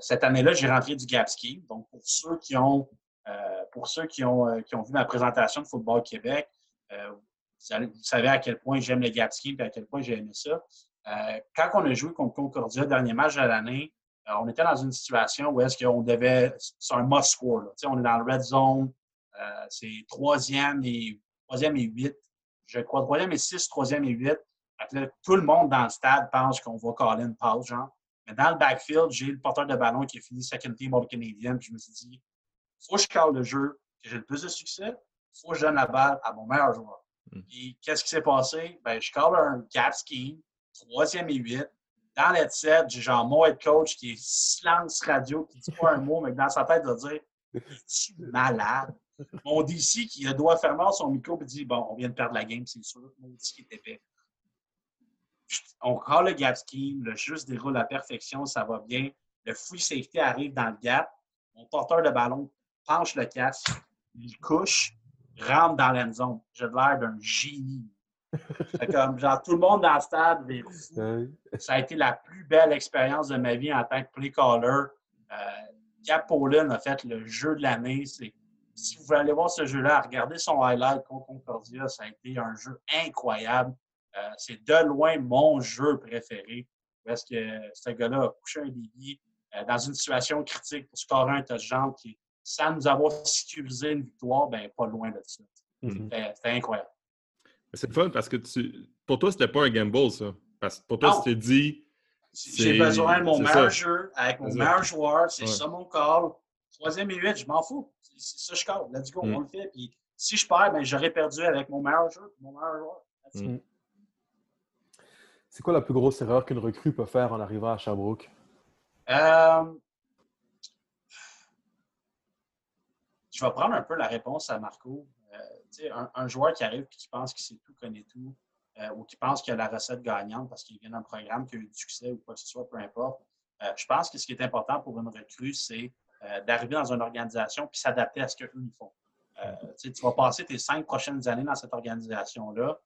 cette année-là, j'ai rentré du Gap Ski. Donc, pour ceux qui ont euh, pour ceux qui ont, euh, qui ont vu ma présentation de Football Québec, euh, vous, savez à quel point j'aime le gap ski et à quel point j'ai aimé ça. quand on a joué contre Concordia, dernier match de l'année, on était dans une situation où est-ce qu'on devait. C'est un must score. On est dans le red zone. c'est troisième et troisième et huit. Je crois troisième et six, troisième et huit. Tout le monde dans le stade pense qu'on va caller une pause, genre. Mais dans le backfield, j'ai le porteur de ballon qui a fini second team All Canadian. Puis je me suis dit, faut que je cale le jeu, que j'ai le plus de succès, faut que je donne la balle à mon meilleur joueur. Hmm. Puis qu'est-ce qui s'est passé? Ben, je cale un gap scheme, troisième et huit. dans l'headset, j'ai genre mon head coach qui est silence radio, qui dit pas un mot, mais dans sa tête, il va dire es malade? Mon DC qui doit fermer son micro et dit Bon, on vient de perdre la game, c'est sûr. Mon DC qui est épais. On call le gap scheme, le jeu se déroule à perfection, ça va bien. Le free safety arrive dans le gap. Mon porteur de ballon penche le casque, il couche, rentre dans l'end zone. J'ai l'air d'un génie. comme, genre, tout le monde dans le stade, ça a été la plus belle expérience de ma vie en tant que play caller. Euh, a fait le jeu de l'année. Si vous voulez aller voir ce jeu-là, regardez son highlight contre Concordia, ça a été un jeu incroyable. Euh, c'est de loin mon jeu préféré. Parce que ce gars-là a couché un débit euh, dans une situation critique pour scorer un touchdown qui, sans nous avoir sécurisé une victoire, ben pas loin de ça. Mm-hmm. C'était incroyable. C'est fun parce que tu... pour toi, c'était pas un gamble, ça. Parce que pour toi, t'es dit. J'ai besoin de mon meilleur jeu avec mon meilleur joueur. C'est ça mon call. Troisième et huit, je m'en fous. C'est ça je call. Let's go, mm. on le fait. Puis si je perds, ben, j'aurais perdu avec mon meilleur jeu mon meilleur joueur. C'est quoi la plus grosse erreur qu'une recrue peut faire en arrivant à Sherbrooke? Euh... Je vais prendre un peu la réponse à Marco. Euh, un, joueur qui arrive qui pense qu'il sait tout, connaît tout, euh, ou qui pense qu'il a la recette gagnante parce qu'il vient d'un programme qui a eu du succès ou quoi que ce soit, peu importe. Je pense que ce qui est important pour une recrue, c'est d'arriver dans une organisation puis s'adapter à ce qu'eux font. tu vas passer tes cinq prochaines années dans cette organisation-là.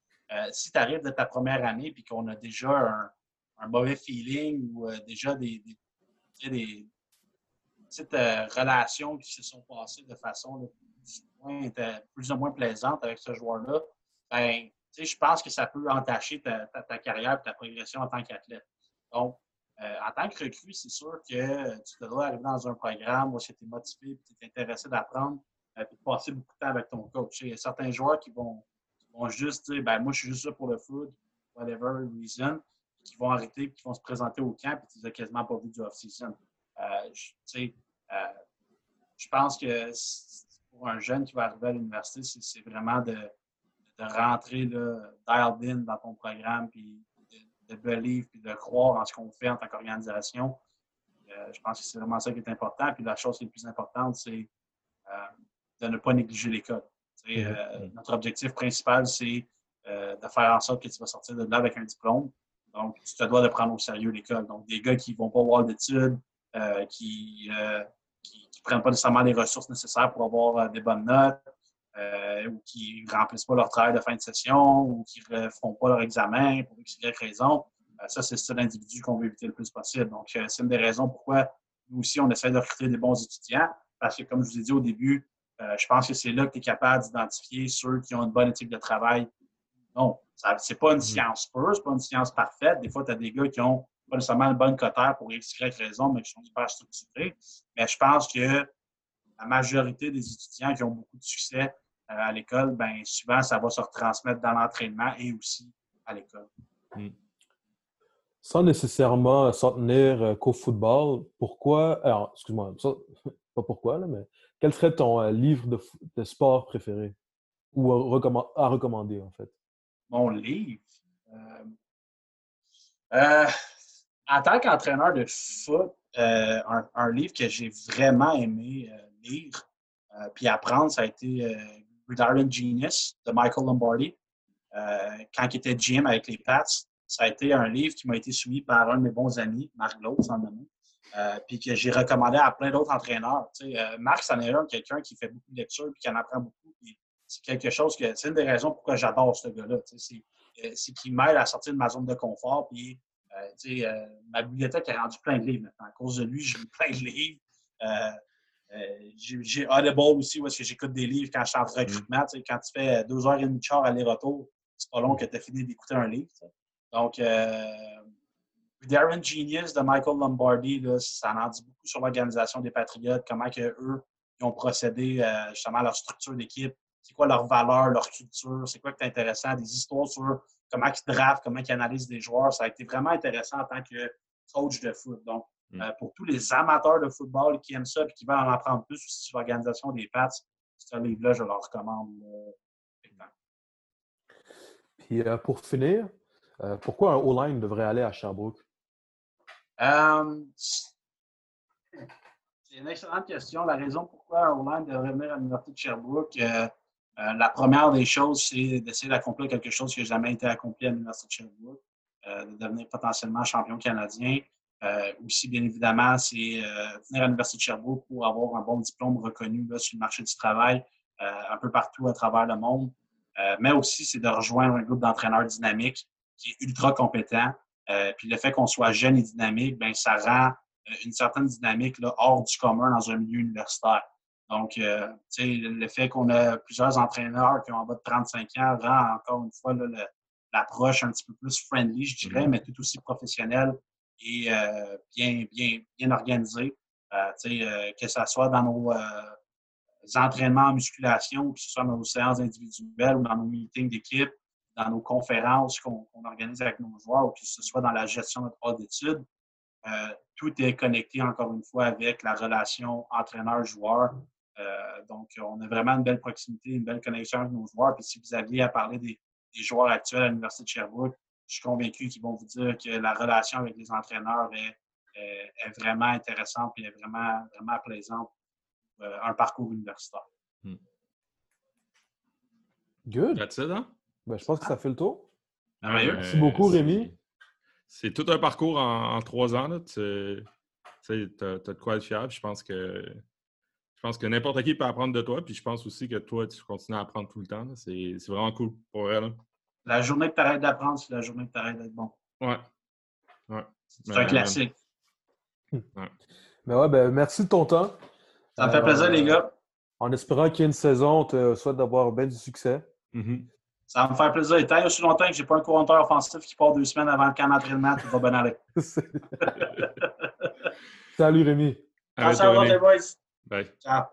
Si tu arrives de ta première année et qu'on a déjà un, mauvais feeling ou déjà des, des, petites relations qui se sont passées de façon plus ou moins plaisante avec ce joueur-là, ben, je pense que ça peut entacher ta, carrière et ta progression en tant qu'athlète. Donc, euh, en tant que recrue, c'est sûr que tu devrais arriver dans un programme où tu es motivé tu es intéressé d'apprendre et euh, de passer beaucoup de temps avec ton coach. Il y a certains joueurs qui vont, vont juste dire ben, Moi, je suis juste là pour le foot, whatever reason, qui vont arrêter et qui vont se présenter au camp et tu les as quasiment pas vu du off-season. Euh, je pense que pour un jeune qui va arriver à l'université, c'est vraiment de, rentrer là, dialed in dans ton programme, puis de, de believe, puis de croire en ce qu'on fait en tant qu'organisation. Euh, je pense que c'est vraiment ça qui est important. Puis la chose qui est le plus importante, c'est euh, de ne pas négliger l'école. Euh, notre objectif principal, c'est de faire en sorte que tu vas sortir de là avec un diplôme. Donc, tu te dois de prendre au sérieux l'école. Donc, des gars qui ne vont pas voir d'études, qui prennent pas nécessairement les ressources nécessaires pour avoir euh, des bonnes notes, euh, ou qui ne remplissent pas leur travail de fin de session, ou qui ne font pas leur examen pour x, y raison. Euh, ça, c'est ça l'individu qu'on veut éviter le plus possible. Donc, c'est une des raisons pourquoi nous aussi, on essaie de recruter des bons étudiants, parce que, comme je vous ai dit au début, je pense que c'est là que tu es capable d'identifier ceux qui ont une bonne éthique de travail. Non, ce n'est pas une mm-hmm. science pure, ce n'est pas une science parfaite. Des fois, tu as des gars qui ont pas nécessairement une bonne cotère pour X, Y raison, mais qui sont hyper structurés. Mais je pense que la majorité des étudiants qui ont beaucoup de succès euh, à l'école, ben souvent, ça va se retransmettre dans l'entraînement et aussi à l'école. Hmm. Sans nécessairement s'en tenir euh, qu'au football, pourquoi, alors, excuse-moi, pas pourquoi, là, mais quel serait ton euh, livre de, sport préféré? Ou à, recommander, en fait? Mon livre? Euh, en tant qu'entraîneur de foot, euh, un, livre que j'ai vraiment aimé euh, lire euh, puis apprendre, ça a été Gridiron Genius de Michael Lombardi. quand il était GM avec les Pats, ça a été un livre qui m'a été soumis par un de mes bons amis, Marc Lowe, sans nommer, puis que j'ai recommandé à plein d'autres entraîneurs. Marc, c'en est un, quelqu'un qui fait beaucoup de lectures puis qui en apprend beaucoup. C'est quelque chose que c'est une des raisons pourquoi j'adore ce gars-là. C'est qu'il m'aide à sortir de ma zone de confort puis euh, euh, ma bibliothèque a rendu plein de livres maintenant. À cause de lui, j'ai plein de livres. Euh, j'ai Audible aussi, où est-ce que j'écoute des livres quand je suis en recrutement. Mm. Quand tu fais deux heures et demie de char aller-retour, c'est pas long que tu as fini d'écouter un livre. Donc, Darren Genius de Michael Lombardi, ça en dit beaucoup sur l'organisation des Patriotes, comment que eux ils ont procédé justement à leur structure d'équipe, c'est quoi leur valeur, leur culture, c'est quoi qui est intéressant, des histoires sur comment ils draftent, comment ils analysent des joueurs. Ça a été vraiment intéressant en tant que coach de foot. Donc, mm. euh, pour tous les amateurs de football qui aiment ça et qui veulent en apprendre plus sur l'organisation des Pats, ce livre-là, je leur recommande. Euh, puis euh, pour finir, pourquoi un O-line devrait aller à Sherbrooke? Euh, c'est une excellente question. La raison pourquoi Orlando devrait venir à l'Université de Sherbrooke, euh, euh, la première des choses, c'est d'essayer d'accomplir quelque chose qui n'a jamais été accompli à l'Université de Sherbrooke, de devenir potentiellement champion canadien. aussi, bien évidemment, c'est venir à l'Université de Sherbrooke pour avoir un bon diplôme reconnu sur le marché du travail un peu partout à travers le monde. mais aussi, c'est de rejoindre un groupe d'entraîneurs dynamiques qui est ultra compétent. Puis le fait qu'on soit jeune et dynamique, ben ça rend euh, une certaine dynamique là, hors du commun dans un milieu universitaire. Donc, euh, le fait qu'on a plusieurs entraîneurs qui ont en bas de 35 ans rend encore une fois l'approche un petit peu plus friendly, je dirais, mm-hmm. mais tout aussi professionnelle et euh, bien, bien, bien organisée. que ce soit dans nos entraînements en musculation, que ce soit dans nos séances individuelles ou dans nos meetings d'équipe, dans nos conférences qu'on organise avec nos joueurs, ou que ce soit dans la gestion de notre d'études, euh, tout est connecté, encore une fois, avec la relation entraîneur-joueur. Euh, donc, on a vraiment une belle proximité, une belle connexion avec nos joueurs. Puis, si vous aviez à parler des, joueurs actuels à l'Université de Sherbrooke, je suis convaincu qu'ils vont vous dire que la relation avec les entraîneurs est, vraiment intéressante et est vraiment, vraiment plaisante pour euh, un parcours universitaire. Hmm. Good. That's it, hein? Ben, je pense que ça fait le tour. Ah, Merci beaucoup, Rémi c'est tout un parcours en, trois ans. Tu as, de quoi être fiable. Je pense que je pense que n'importe qui peut apprendre de toi. Puis je pense aussi que toi, tu continues à apprendre tout le temps. C'est vraiment cool pour elle. La journée que tu arrêtes d'apprendre, c'est la journée que tu arrêtes d'être bon. Ouais. C'est un classique. Ouais. Ben ouais, ben merci de ton temps. Ça me fait plaisir, les gars. En espérant qu'il y ait une saison, on te souhaite d'avoir bien du succès. Mm-hmm. Ça va me faire plaisir. Et tant aussi longtemps que je n'ai pas un coureur offensif qui part deux semaines avant le camp d'entraînement, tout va bien aller. Salut Rémi. Ciao, ciao, les boys. Bye. Ciao.